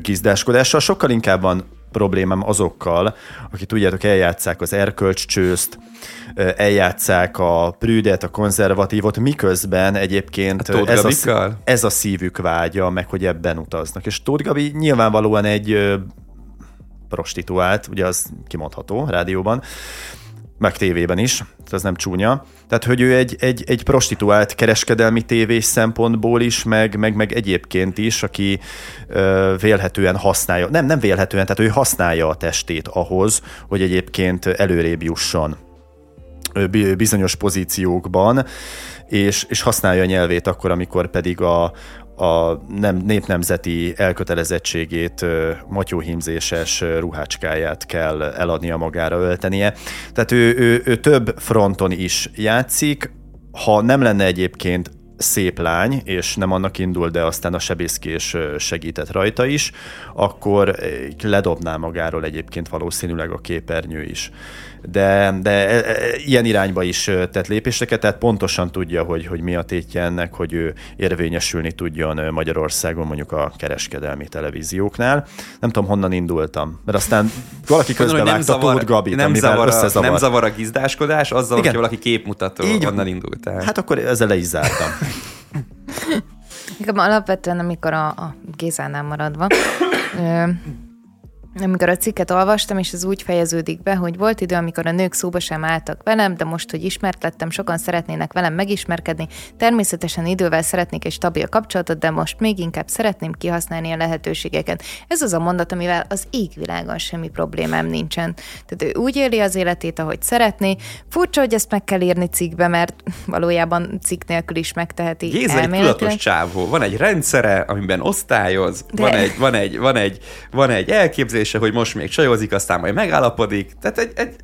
gizdáskodással. Sokkal inkább van problémám azokkal, akik tudjátok, eljátszák az erkölcscsőzt, ö, eljátszák a prüdet, a konzervatívot, miközben egyébként A Tóth ez a, ez a szívük vágya, meg hogy ebben utaznak. És Tóth Gabi nyilvánvalóan egy prostituált, ugye az kimondható rádióban, meg tévében is, az nem csúnya. Tehát, hogy ő egy, egy, egy prostituált kereskedelmi tévés szempontból is, meg, meg, meg egyébként is, aki ö, vélhetően használja, nem, nem vélhetően, tehát ő használja a testét ahhoz, hogy egyébként előrébb jusson bizonyos pozíciókban, és, és használja a nyelvét akkor, amikor pedig a, a nem, népnemzeti elkötelezettségét, ö, matyóhímzéses ö, ruhácskáját kell eladnia magára, öltenie. Tehát ő, ő, ő több fronton is játszik, ha nem lenne egyébként szép lány, és nem annak indul, de aztán a sebészkés segített rajta is, akkor ledobná magáról egyébként valószínűleg a képernyő is. De, de e, e, ilyen irányba is tett lépéseket, tehát pontosan tudja, hogy, hogy mi a tétje ennek, hogy ő érvényesülni tudjon Magyarországon mondjuk a kereskedelmi televízióknál. Nem tudom, honnan indultam, mert aztán valaki közben Mondom, vágta Tóth Gabit, nem zavar, a, nem zavar a gizdáskodás, azzal, hogy valaki képmutató, Így Így van. onnan indultál. Hát akkor ezzel le is zártam. Nekem alapvetően, amikor a, a Gézánál maradva, ö, amikor a cikket olvastam, és ez úgy fejeződik be, hogy volt idő, amikor a nők szóba sem álltak velem, de most, hogy ismert lettem, sokan szeretnének velem megismerkedni. Természetesen idővel szeretnék egy stabil kapcsolatot, de most még inkább szeretném kihasználni a lehetőségeket. Ez az a mondat, amivel az égvilágon semmi problémám nincsen. Tehát ő úgy éli az életét, ahogy szeretné. Furcsa, hogy ezt meg kell írni cikkbe, mert valójában cikk nélkül is megteheti. Géza egy tudatos csávó. Van egy rendszere, amiben osztályoz, De- van, egy, van, egy, van, egy, van egy elképzelése, hogy most még csajozik, aztán majd megállapodik. Tehát egy, egy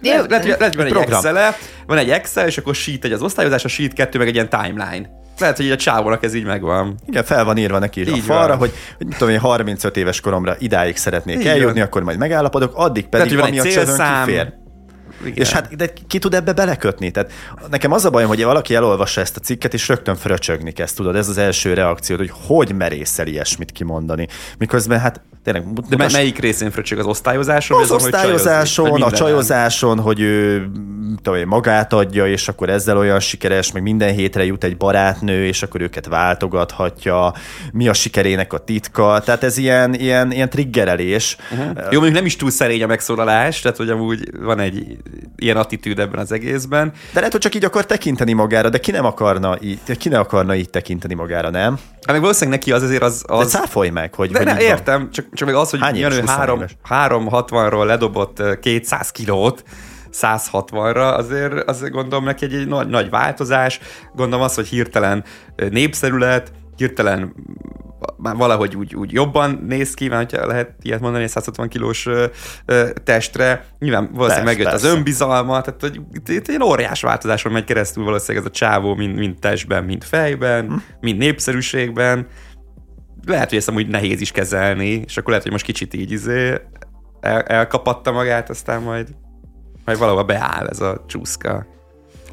lehet, lehet, lehet, hogy van egy program. excel van egy Excel, és akkor sheet egy az osztályozás, a sheet kettő meg egy ilyen timeline. Lehet, hogy így a csávónak ez így megvan. Igen, fel van írva neki is a Így falra, van. hogy, hogy mit tudom én, 35 éves koromra idáig szeretnék Így eljutni, van. akkor majd megállapodok, addig Lehet, pedig hogy van ami egy a csövön célszám. kifér. Igen. És hát de ki tud ebbe belekötni? Tehát nekem az a bajom, hogy valaki elolvassa ezt a cikket, és rögtön fröcsögni kezd, tudod, ez az első reakció, hogy hogy merészel ilyesmit kimondani. Miközben hát tényleg... De mutas... melyik részén fröcsög az osztályozáson? Az, az osztályozáson, a csajozáson, hogy ő tudom, magát adja, és akkor ezzel olyan sikeres, meg minden hétre jut egy barátnő, és akkor őket váltogathatja, mi a sikerének a titka, tehát ez ilyen, ilyen, ilyen triggerelés. Uh-huh. Jó, mondjuk nem is túl szerény a megszólalás, tehát hogy amúgy van egy ilyen attitűd ebben az egészben. De lehet, hogy csak így akar tekinteni magára, de ki nem akarna így, ki nem akarna így tekinteni magára, nem? Hát meg valószínűleg neki az azért az... az... De cáfolj meg, hogy... De hogy ne, értem, csak, csak meg az, hogy Hány Janő 360-ról ledobott 200 kilót, 160-ra, azért, azért gondolom neki egy, egy nagy, nagy változás, gondolom az, hogy hirtelen népszerű lett, hirtelen már valahogy úgy, úgy jobban néz ki, mert lehet ilyet mondani, egy 160 kilós ö, ö, testre. Nyilván valószínűleg megjött az önbizalma, tehát hogy itt, itt egy óriás változáson megy keresztül valószínűleg ez a csávó, mind, mind testben, mind fejben, hm. mind népszerűségben. Lehet, hogy ezt amúgy nehéz is kezelni, és akkor lehet, hogy most kicsit így izé el, elkapatta magát, aztán majd, majd valahol beáll ez a csúszka.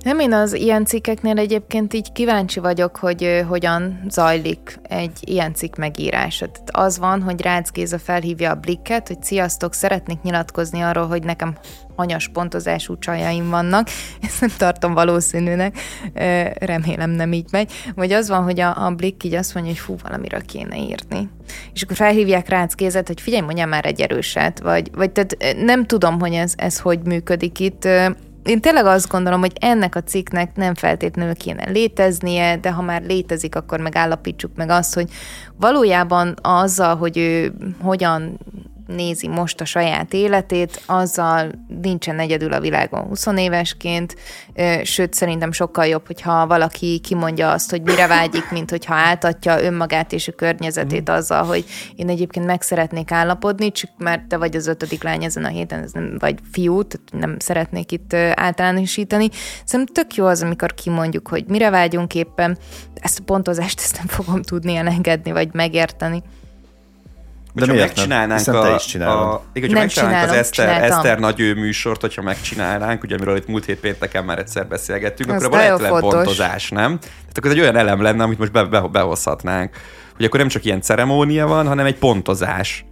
Nem, én az ilyen cikkeknél egyébként így kíváncsi vagyok, hogy hogyan zajlik egy ilyen cikk megírása. Tehát az van, hogy Rácz Géza felhívja a blikket, hogy sziasztok, szeretnék nyilatkozni arról, hogy nekem hanyas pontozású csajaim vannak. Ezt nem tartom valószínűnek, remélem nem így megy. Vagy az van, hogy a, a blikk így azt mondja, hogy fú, valamire kéne írni. És akkor felhívják Rácz Gézet, hogy figyelj, mondjam már egy erőset, vagy, vagy tehát nem tudom, hogy ez, ez hogy működik itt én tényleg azt gondolom, hogy ennek a cikknek nem feltétlenül kéne léteznie, de ha már létezik, akkor megállapítsuk meg azt, hogy valójában azzal, hogy ő hogyan nézi most a saját életét, azzal nincsen egyedül a világon 20 évesként, sőt szerintem sokkal jobb, hogyha valaki kimondja azt, hogy mire vágyik, mint hogyha áltatja önmagát és a környezetét mm. azzal, hogy én egyébként meg szeretnék állapodni, csak mert te vagy az ötödik lány ezen a héten, ez nem, vagy fiú, tehát nem szeretnék itt általánosítani. Szerintem tök jó az, amikor kimondjuk, hogy mire vágyunk éppen, ezt a pontozást ezt nem fogom tudni elengedni, vagy megérteni. De hogyha miért megcsinálnánk nem? a, te is a, igen, nem megcsinálnánk az Eszter, Eszter nagy ő műsort, hogyha megcsinálnánk, ugye amiről itt múlt hét pénteken már egyszer beszélgettünk, akkor van egyetlen pontozás, nem? Tehát akkor ez egy olyan elem lenne, amit most be, be, behozhatnánk. Hogy akkor nem csak ilyen ceremónia van, hanem egy pontozás.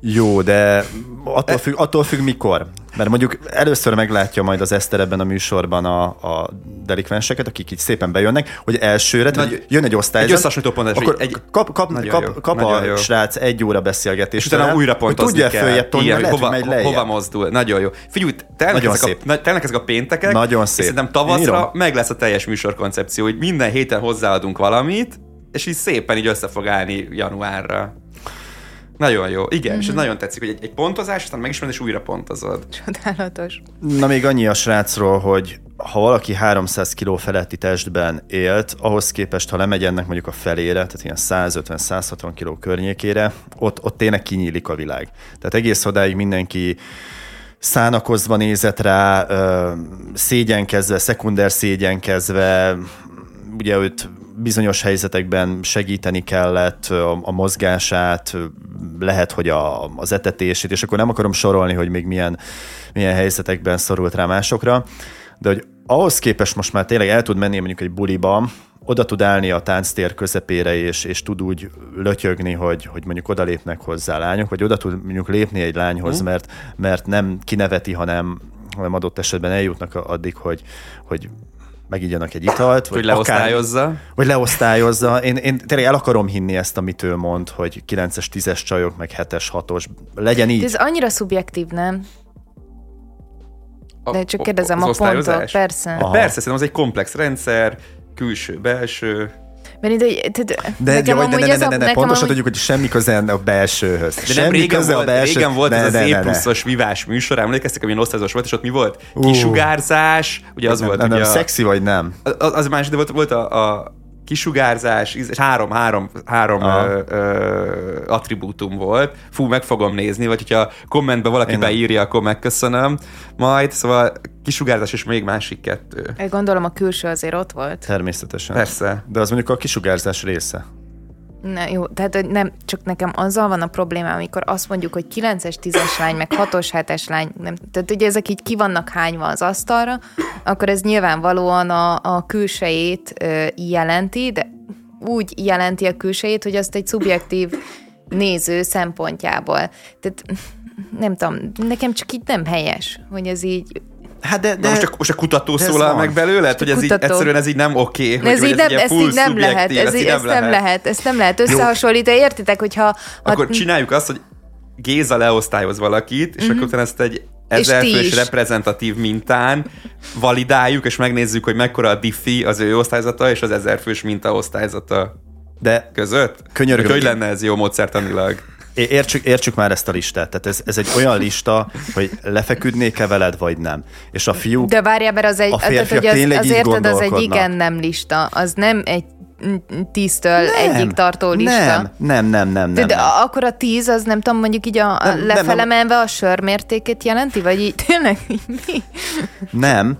Jó, de attól függ, attól függ mikor. Mert mondjuk először meglátja majd az Eszter ebben a műsorban a, a delikvenseket, akik így szépen bejönnek, hogy elsőre, Nagy, jön egy osztály. Egy összehasonlító pont, akkor egy, kap, kap, kap, kap a jó. srác egy óra beszélgetést. És utána újra pontozni tudja kell. följebb tolni, lehet, hova, megy lejjebb. hova mozdul. Nagyon jó. Figyelj, telnek, ezek szép. a, telnek ezek a péntekek, Nagyon szép. és szerintem tavaszra meg lesz a teljes műsorkoncepció, hogy minden héten hozzáadunk valamit, és így szépen így össze fog állni januárra. Nagyon jó, igen, mm-hmm. és ez mhm. nagyon tetszik, hogy egy, egy pontozás, aztán megismered, és újra pontozod. Csodálatos. Na még annyi a srácról, hogy ha valaki 300 kg feletti testben élt, ahhoz képest, ha lemegy ennek mondjuk a felére, tehát ilyen 150-160 kg környékére, ott, ott tényleg kinyílik a világ. Tehát egész odáig mindenki szánakozva nézett rá, szégyenkezve, szekunder szégyenkezve, ugye őt bizonyos helyzetekben segíteni kellett a, a mozgását, lehet, hogy a, az etetését, és akkor nem akarom sorolni, hogy még milyen, milyen helyzetekben szorult rá másokra, de hogy ahhoz képest most már tényleg el tud menni mondjuk egy buliba, oda tud állni a tánctér közepére, és, és tud úgy lötyögni, hogy, hogy mondjuk oda lépnek hozzá lányok, vagy oda tud mondjuk lépni egy lányhoz, mm. mert, mert nem kineveti, hanem, hanem adott esetben eljutnak addig, hogy, hogy megígyanak egy italt. Vagy leosztályozza. Akár, vagy leosztályozza. Én, én tényleg el akarom hinni ezt, amit ő mond, hogy 9-es, 10-es csajok, meg 7-es, 6-os. Legyen így. Ez annyira szubjektív, nem? De csak kérdezem a, a pontot, persze. Aha. Persze, szerintem az egy komplex rendszer, külső, belső. Mert ide, tehát, de, nekem de, de, ne, ne, ne, ne, pontosan amúgy... tudjuk, hogy semmi köze a belsőhöz. De semmi nem régen köze volt, a belső... régen volt ne, ez ne, az E pluszos vivás műsor, emlékeztek, amilyen osztályozós volt, és ott mi volt? Kisugárzás, ugye az nem, volt. Nem, ugye nem, a... szexi vagy nem? Az, az más, de volt, volt a, a kisugárzás, és három, három, három ö, ö, attribútum volt. Fú, meg fogom nézni, vagy hogyha kommentbe valaki Én beírja, akkor megköszönöm. Majd, szóval kisugárzás és még másik kettő. Gondolom a külső azért ott volt. Természetesen. Persze. De az mondjuk a kisugárzás része. Na jó, tehát nem, csak nekem azzal van a problémám, amikor azt mondjuk, hogy 9-es, 10-es lány, meg 6-os, 7-es lány, nem, tehát ugye ezek így ki vannak hányva az asztalra, akkor ez nyilvánvalóan a, a külsejét ö, jelenti, de úgy jelenti a külsejét, hogy azt egy szubjektív néző szempontjából. Tehát nem tudom, nekem csak így nem helyes, hogy ez így Hát de, De most, a, most a kutató de ez szólal meg belőle, hogy ez így, egyszerűen ez így nem oké. hogy- ez így nem, full így nem lehet, ez így, ezt nem lehet, ezt nem lehet összehasonlítani, értitek, hogyha... ha- Akkor csináljuk azt, hogy Géza leosztályoz valakit, és akkor utána ezt egy ezer fős reprezentatív mintán validáljuk, és megnézzük, hogy mekkora a diffi az ő osztályzata és az ezer fős minta osztályzata de között. Könyörgöm. Hogy, hogy lenne ez jó módszertanilag? Értsük, értsük már ezt a listát. Tehát ez, ez egy olyan lista, hogy lefeküdnék-e veled, vagy nem. És a fiúk... De várjál, mert az egy, A tehát, férfiak hogy az, tényleg az így érted, az egy igen-nem lista, az nem egy tíztől egyik tartó lista. Nem, nem, nem, nem, nem. de nem. akkor a tíz, az nem tudom, mondjuk így a, a Nem, nem, lefele nem. menve a sör mértékét jelenti? Vagy így tényleg mi? Nem.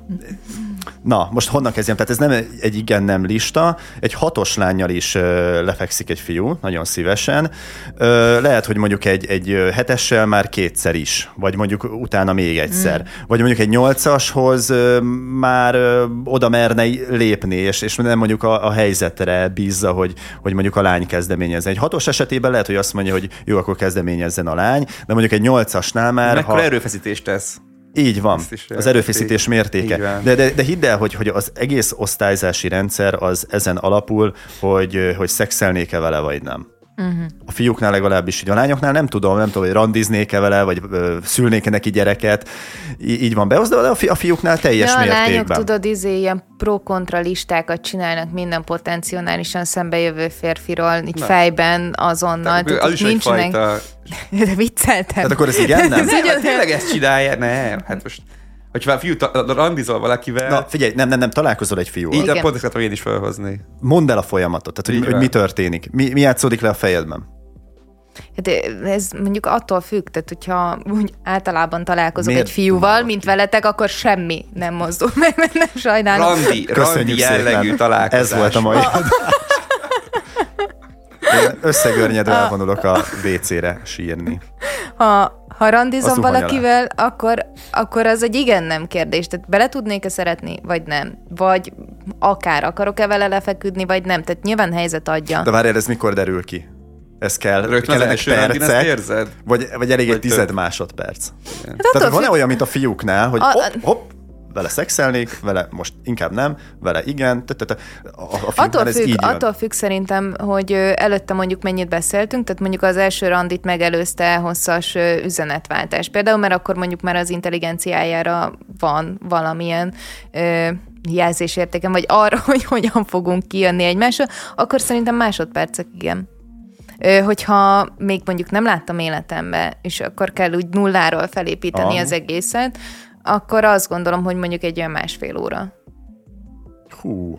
Na, most honnan kezdjem? Tehát ez nem egy igen-nem lista. Egy hatos lányjal is ö, lefekszik egy fiú, nagyon szívesen. Ö, lehet, hogy mondjuk egy, egy hetessel már kétszer is, vagy mondjuk utána még egyszer. Mm. Vagy mondjuk egy nyolcashoz ö, már ö, oda merne lépni, és, és nem mondjuk a, a helyzetre bízza, hogy, hogy mondjuk a lány kezdeményezzen. Egy hatos esetében lehet, hogy azt mondja, hogy jó, akkor kezdeményezzen a lány, de mondjuk egy nyolcasnál már... Mekkora erőfeszítést tesz? Így van, az erőfeszítés mértéke. De, de, de hidd el, hogy, hogy az egész osztályzási rendszer az ezen alapul, hogy, hogy szexelnék-e vele, vagy nem. Uh-huh. A fiúknál legalábbis így. A lányoknál nem tudom, nem tudom, hogy randiznék-e vele, vagy ö, szülnék-e neki gyereket. Í- így van beosztva, de a, fi, a fiúknál teljes Ja, a lányok, mértékben. tudod, izé, ilyen pro-kontra listákat csinálnak minden potenciálisan szembejövő férfiról, így Na. fejben, azonnal. Tehát az is nincsenek... egyfajta... <laughs> De vicceltem. Tehát akkor ez igen, nem? <laughs> Nem, hát tényleg ezt csinálja? Nem, hát most... Hogyha a fiú ta- randizol valakivel, Na, figyelj, nem, nem, nem, találkozol egy fiúval. így a pont ezt én is felhozni. Mondd el a folyamatot, tehát hogy, hogy mi történik. Mi, mi játszódik le a fejedben? Hát ez mondjuk attól függ, tehát hogyha úgy általában találkozok Miért egy fiúval, mint veletek, akkor semmi nem mozdul meg, mert nem sajnálom. Randi, randi jellegű találkozás. Ez volt a mai Én összegörnyedve elvonulok a WC-re sírni. Ha, ha randizom valakivel, akkor, akkor az egy igen-nem kérdés. Tehát bele tudnék-e szeretni, vagy nem? Vagy akár akarok-e vele lefeküdni, vagy nem? Tehát nyilván helyzet adja. De várjál, ez mikor derül ki? Ez kell, Rögtön az kellenek első percek, érzed? vagy, vagy elég egy Vagy tized több? másodperc. Hát Tehát van-e olyan, mint a fiúknál, hogy A- hopp, hopp, vele szexelnék, vele most inkább nem, vele igen, a, a fiúknál Attól függ, így jön. attól függ szerintem, hogy előtte mondjuk mennyit beszéltünk, tehát mondjuk az első randit megelőzte hosszas üzenetváltás. Például, mert akkor mondjuk már az intelligenciájára van valamilyen ö, jelzésértéken, vagy arra, <laughs> hogy hogyan fogunk kijönni egymásra, akkor szerintem másodpercek igen. Hogyha még mondjuk nem láttam életembe, és akkor kell úgy nulláról felépíteni Aha. az egészet, akkor azt gondolom, hogy mondjuk egy olyan másfél óra. Hú,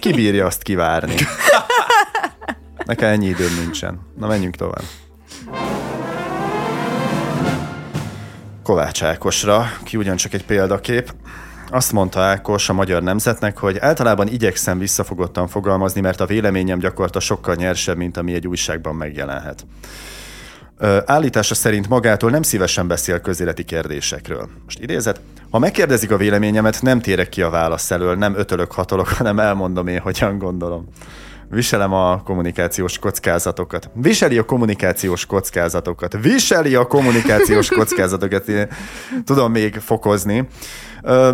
ki bírja azt kivárni? Nekem ennyi időm nincsen. Na, menjünk tovább. Kovács Ákosra, ki ugyancsak egy példakép. Azt mondta Ákos a magyar nemzetnek, hogy általában igyekszem visszafogottan fogalmazni, mert a véleményem gyakorta sokkal nyersebb, mint ami egy újságban megjelenhet. Állítása szerint magától nem szívesen beszél közéleti kérdésekről. Most idézet, ha megkérdezik a véleményemet, nem térek ki a válasz elől, nem ötölök, hatolok, <laughs> hanem elmondom én, hogyan gondolom. Viselem a kommunikációs kockázatokat. Viseli a kommunikációs kockázatokat. Viseli a kommunikációs <laughs> kockázatokat. Én tudom még fokozni.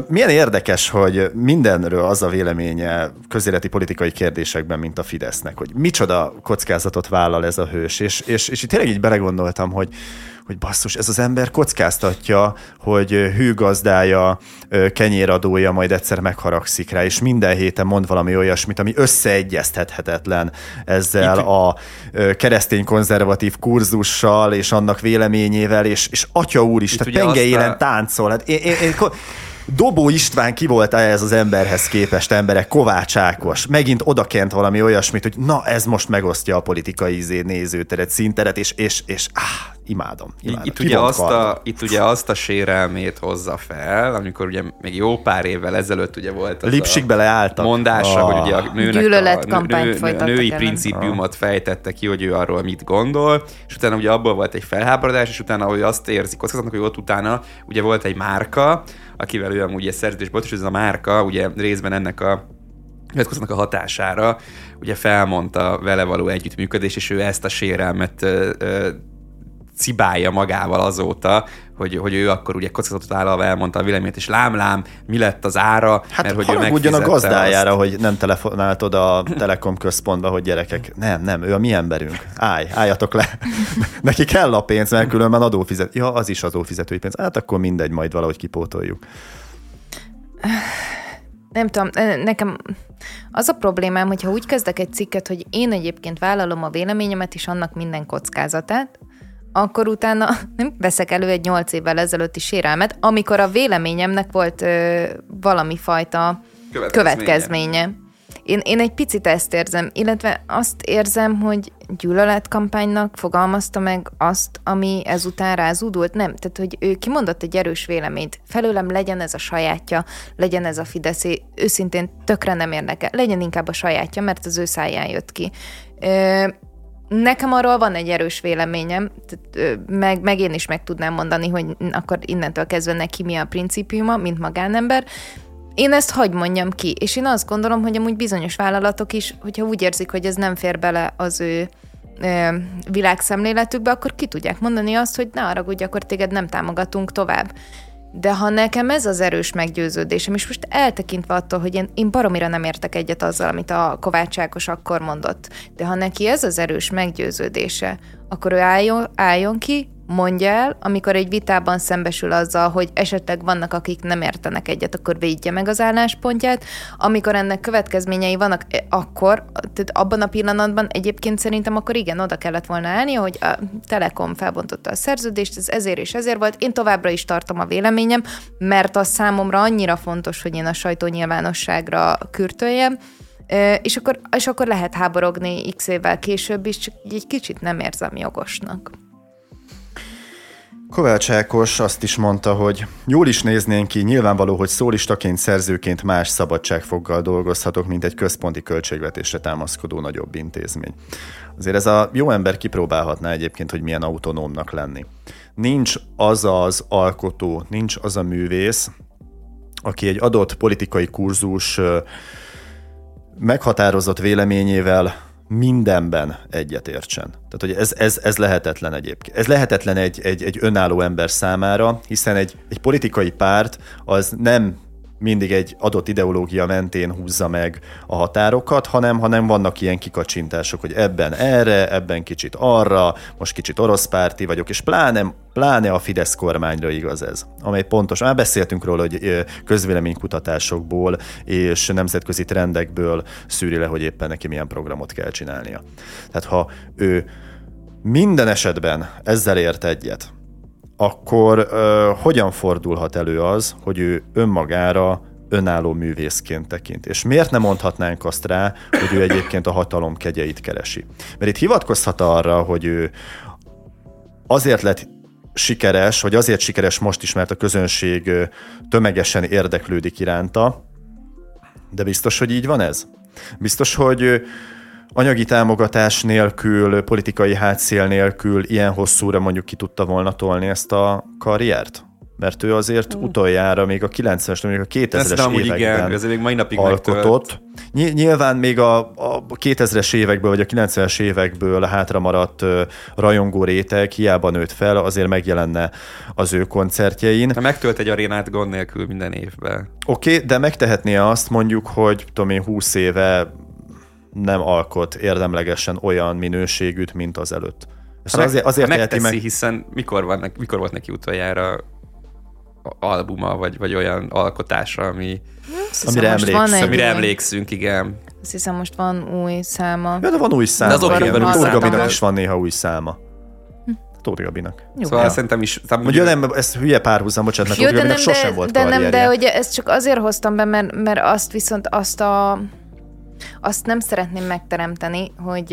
Milyen érdekes, hogy mindenről az a véleménye közéleti politikai kérdésekben, mint a Fidesznek, hogy micsoda kockázatot vállal ez a hős. És, és, és itt tényleg így belegondoltam, hogy, hogy basszus, ez az ember kockáztatja, hogy hűgazdája, kenyéradója majd egyszer megharagszik rá, és minden héten mond valami olyasmit, ami összeegyeztethetetlen ezzel a ö, keresztény konzervatív kurzussal, és annak véleményével, és, és atya úr is, Itt tehát penge a- táncol. Hát én, én, én, Dobó István ki volt ez az emberhez képest emberek, Kovács Ákos. Megint odakent valami olyasmit, hogy na ez most megosztja a politikai izé nézőteret, színteret, és, és, és áh, imádom. imádom. Itt, ugye azt a, itt ugye azt a sérelmét hozza fel, amikor ugye még jó pár évvel ezelőtt ugye volt az Lipsik beleálltak. mondása, Ah. hogy ugye a nőnek a nő, női ellen. principiumot fejtette ki, hogy ő arról mit gondol, és utána ugye abból volt egy felháborodás, és utána, hogy azt érzik kockázatnak, hogy ott utána ugye volt egy márka, akivel ő amúgy egy szerződés volt, és ez a márka ugye részben ennek a nyilatkozatnak a hatására ugye felmondta vele való együttműködés, és ő ezt a sérelmet ö, ö, cibálja magával azóta, hogy, hogy ő akkor ugye kockázatot állva elmondta a véleményét, és lám-lám, mi lett az ára, Hát mert hogy ő haragudjon a megfizette gazdájára, azt. hogy nem telefonált oda a Telekom központba, hogy gyerekek, nem, nem, ő a mi emberünk. Állj, álljatok le. <laughs> Neki kell a pénz, mert különben adófizet. Ja, az is adófizetői pénz. Hát akkor mindegy, majd valahogy kipótoljuk. nem tudom, nekem az a problémám, hogyha úgy kezdek egy cikket, hogy én egyébként vállalom a véleményemet és annak minden kockázatát, akkor utána <laughs> nem veszek elő egy nyolc évvel ezelőtti sérelmet, amikor a véleményemnek volt ö, valami fajta Következménye. következménye. Én, én egy picit ezt érzem, illetve azt érzem, hogy gyűlöletkampánynak fogalmazta meg azt, ami ezután rázúdult. Nem, tehát hogy ő kimondott egy erős véleményt. Felőlem legyen ez a sajátja, legyen ez a Fideszé, őszintén tökre nem érdekel. Legyen inkább a sajátja, mert az ő száján jött ki. Ö, Nekem arról van egy erős véleményem, meg, meg én is meg tudnám mondani, hogy akkor innentől kezdve neki mi a principiuma, mint magánember. Én ezt hagy mondjam ki, és én azt gondolom, hogy amúgy bizonyos vállalatok is, hogyha úgy érzik, hogy ez nem fér bele az ő ö, világszemléletükbe, akkor ki tudják mondani azt, hogy ne haragudj, akkor téged nem támogatunk tovább. De ha nekem ez az erős meggyőződésem, és most eltekintve attól, hogy én, én baromira nem értek egyet azzal, amit a Kovács Ákos akkor mondott, de ha neki ez az erős meggyőződése, akkor ő álljon, álljon ki, mondja el, amikor egy vitában szembesül azzal, hogy esetleg vannak, akik nem értenek egyet, akkor védje meg az álláspontját. Amikor ennek következményei vannak, eh, akkor, tehát abban a pillanatban egyébként szerintem akkor igen, oda kellett volna állni, hogy a Telekom felbontotta a szerződést, ez ezért és ezért volt. Én továbbra is tartom a véleményem, mert az számomra annyira fontos, hogy én a sajtó nyilvánosságra kürtöljem, Ö, és akkor, és akkor lehet háborogni x évvel később is, csak egy kicsit nem érzem jogosnak. Kovács Ákos azt is mondta, hogy jól is néznénk ki, nyilvánvaló, hogy szólistaként, szerzőként más szabadságfoggal dolgozhatok, mint egy központi költségvetésre támaszkodó nagyobb intézmény. Azért ez a jó ember kipróbálhatná egyébként, hogy milyen autonómnak lenni. Nincs az az alkotó, nincs az a művész, aki egy adott politikai kurzus meghatározott véleményével mindenben egyetértsen. Tehát, hogy ez, ez, ez lehetetlen egyébként. Ez lehetetlen egy, egy, egy önálló ember számára, hiszen egy, egy politikai párt az nem mindig egy adott ideológia mentén húzza meg a határokat, hanem, hanem vannak ilyen kikacsintások, hogy ebben erre, ebben kicsit arra, most kicsit orosz párti vagyok, és pláne, pláne a Fidesz kormányra igaz ez, amely pontos. Már beszéltünk róla, hogy közvéleménykutatásokból és nemzetközi trendekből szűri le, hogy éppen neki milyen programot kell csinálnia. Tehát ha ő minden esetben ezzel ért egyet, akkor ö, hogyan fordulhat elő az, hogy ő önmagára önálló művészként tekint. És miért nem mondhatnánk azt rá, hogy ő egyébként a hatalom kegyeit keresi? Mert itt hivatkozhat arra, hogy ő azért lett sikeres, vagy azért sikeres most is, mert a közönség tömegesen érdeklődik iránta, de biztos, hogy így van ez? Biztos, hogy ö, anyagi támogatás nélkül, politikai hátszél nélkül ilyen hosszúra mondjuk ki tudta volna tolni ezt a karriert? Mert ő azért utoljára még a 90-es, még a 2000-es amúgy igen, években ez még mai napig megtölt. alkotott. Ny- nyilván még a, a 2000-es évekből, vagy a 90-es évekből hátra maradt rajongó réteg hiába nőtt fel, azért megjelenne az ő koncertjein. Ha megtölt egy arénát gond nélkül minden évben. Oké, okay, de megtehetné azt mondjuk, hogy tudom én 20 éve nem alkot érdemlegesen olyan minőségűt, mint az előtt. És Ha azért, azért megteszi, meg, hiszen mikor, van, mikor volt neki utoljára a- albuma, vagy, vagy olyan alkotása, ami, Amire hiszem, van emlékszem. egy amire emlékszünk, igen. Azt hiszem, most van új száma. Ja, de van új száma. De az oké, igen. mert új Tóth. Gabinak is van néha új száma. Tóth Gabinak. Jó. Szóval szerintem is... Szóval Ugye nem, ez hülye párhuzam, bocsánat, mert Jó, Tóth Gabinak nem, sosem de, volt de nem, karrierje. de ugye ezt csak azért hoztam be, mert, mert azt viszont azt a azt nem szeretném megteremteni, hogy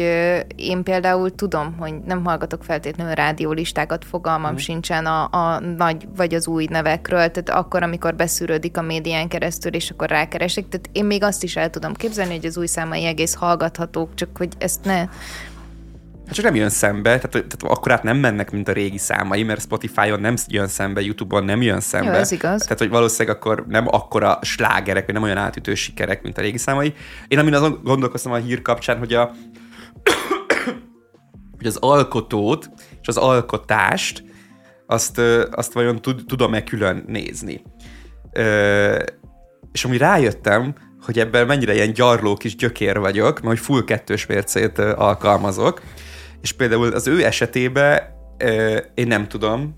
én például tudom, hogy nem hallgatok feltétlenül rádiólistákat, fogalmam mm. sincsen a, a nagy vagy az új nevekről, tehát akkor, amikor beszűrődik a médián keresztül, és akkor rákeresek, tehát én még azt is el tudom képzelni, hogy az új számai egész hallgathatók, csak hogy ezt ne, Hát csak nem jön szembe, tehát, tehát akkor át nem mennek, mint a régi számai, mert Spotify-on nem jön szembe, YouTube-on nem jön szembe. Jó, ez igaz. Tehát, hogy valószínűleg akkor nem akkora slágerek, vagy nem olyan átütő sikerek, mint a régi számai. Én amin azon gondolkoztam a hír kapcsán, hogy a <coughs> hogy az alkotót és az alkotást azt, azt vajon tud, tudom-e külön nézni. Ö, és ami rájöttem, hogy ebben mennyire ilyen gyarló kis gyökér vagyok, mert hogy full kettős mércét alkalmazok, és például az ő esetében én nem tudom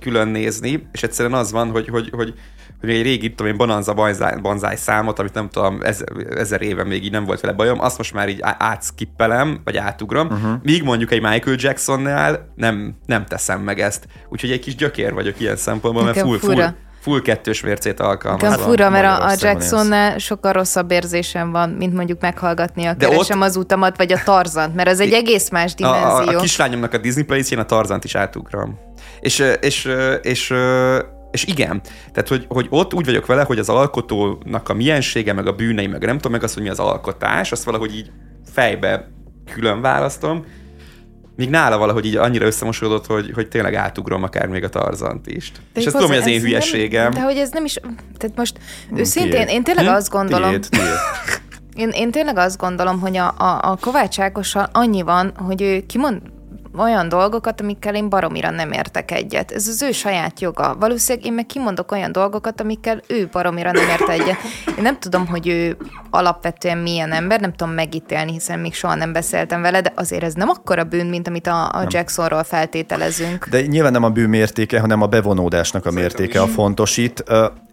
külön nézni, és egyszerűen az van, hogy, hogy, hogy, hogy egy régi, tudom én, Bonanza banzáj, banzáj számot, amit nem tudom, ezer, ezer éve még így nem volt vele bajom, azt most már így átskippelem, vagy átugrom, uh-huh. míg mondjuk egy Michael Jacksonnál nem, nem teszem meg ezt. Úgyhogy egy kis gyökér vagyok ilyen szempontból, mert full, full. Full kettős mércét alkalmazom. Nekem fura, mert a, a Jacksonnál sokkal rosszabb érzésem van, mint mondjuk meghallgatni a De Keresem ott- az utamat, vagy a Tarzant, mert az egy egész más A, a, dimenzió. a kislányomnak a Disney playlist én a Tarzant is átugrom. És, és, és, ö, és igen, tehát hogy, hogy ott úgy vagyok vele, hogy az alkotónak a miensége, meg a bűnei, meg nem tudom, meg az, hogy mi az alkotás, azt valahogy így fejbe külön választom, míg nála valahogy így annyira összemosódott, hogy, hogy tényleg átugrom akár még a Tarzant is. De és ezt tudom, hogy az én hülyeségem. Nem, de hogy ez nem is... Tehát most őszintén, Tiéd. én tényleg Hm? azt gondolom... Tiéd, tiéd. <laughs> Én, én tényleg azt gondolom, hogy a, a, a Kovács Ákossal annyi van, hogy ő kimond olyan dolgokat, amikkel én baromira nem értek egyet. Ez az ő saját joga. Valószínűleg én meg kimondok olyan dolgokat, amikkel ő baromira nem ért egyet. Én nem tudom, hogy ő alapvetően milyen ember, nem tudom megítélni, hiszen még soha nem beszéltem vele, de azért ez nem akkora bűn, mint amit a, a Jacksonról feltételezünk. De nyilván nem a bűn mértéke, hanem a bevonódásnak a mértéke a fontos itt.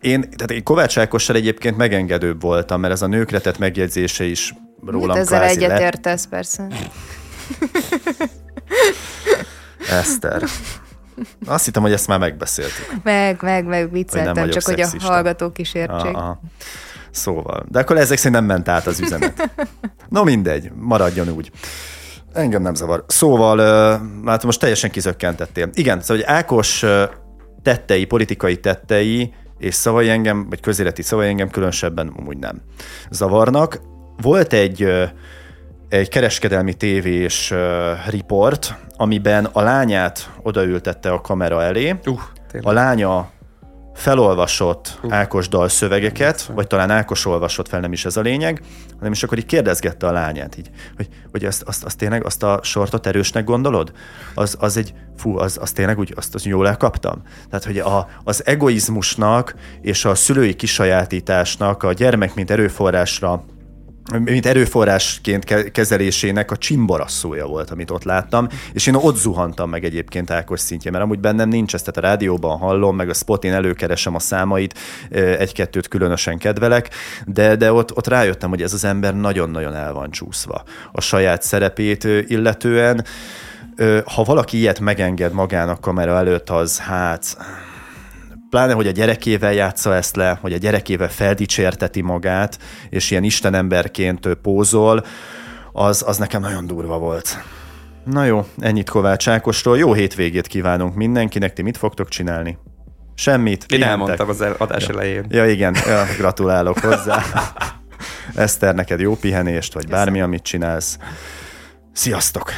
Én, tehát én Kovács Ákossal egyébként megengedőbb voltam, mert ez a nőkre tett megjegyzése is rólam Hát ezzel egyetértesz, persze. Eszter. Azt hittem, hogy ezt már megbeszéltük. Meg, meg, meg Hogy vicceltem, vagyok csak hogy a hallgatók is értsék. Aha. Szóval. De akkor ezek szerint nem ment át az üzenet. No mindegy, maradjon úgy. Engem nem zavar. Szóval, hát most teljesen kizökkentettél. Igen, szóval, hogy Ákos tettei, politikai tettei és szavai engem, vagy közéleti szavai engem különösebben amúgy nem zavarnak. Volt egy, egy kereskedelmi tévés riport, amiben a lányát odaültette a kamera elé, Uh, tényleg. a lánya felolvasott Ákos dalszövegeket, vagy talán Ákos olvasott fel, nem is ez a lényeg, hanem is akkor így kérdezgette a lányát, így, hogy, hogy azt, azt, azt tényleg, azt a sortot erősnek gondolod? Az, az egy, fú, az, az tényleg úgy, azt, azt jól elkaptam? Tehát, hogy a, az egoizmusnak és a szülői kisajátításnak a gyermek, mint erőforrásra mint erőforrásként ke- kezelésének a csimbarasszója volt, amit ott láttam, és én ott zuhantam meg egyébként Ákos szintje, mert amúgy bennem nincs ezt, tehát a rádióban hallom, meg a spotin előkeresem a számait, egy-kettőt különösen kedvelek, de, de ott, ott rájöttem, hogy ez az ember nagyon-nagyon el van csúszva a saját szerepét illetően. Ha valaki ilyet megenged magának kamera előtt, az hát pláne, hogy a gyerekével játsza ezt le, hogy a gyerekével feldicsérteti magát, és ilyen istenemberként pózol, az, az nekem nagyon durva volt. Na jó, ennyit Kovács Ákosról. Jó hétvégét kívánunk mindenkinek. Ti mit fogtok csinálni? Semmit. Én elmondtam az adás elején. Ja, igen, ja, gratulálok hozzá. Eszter, neked jó pihenést, vagy bármi, amit csinálsz. Sziasztok!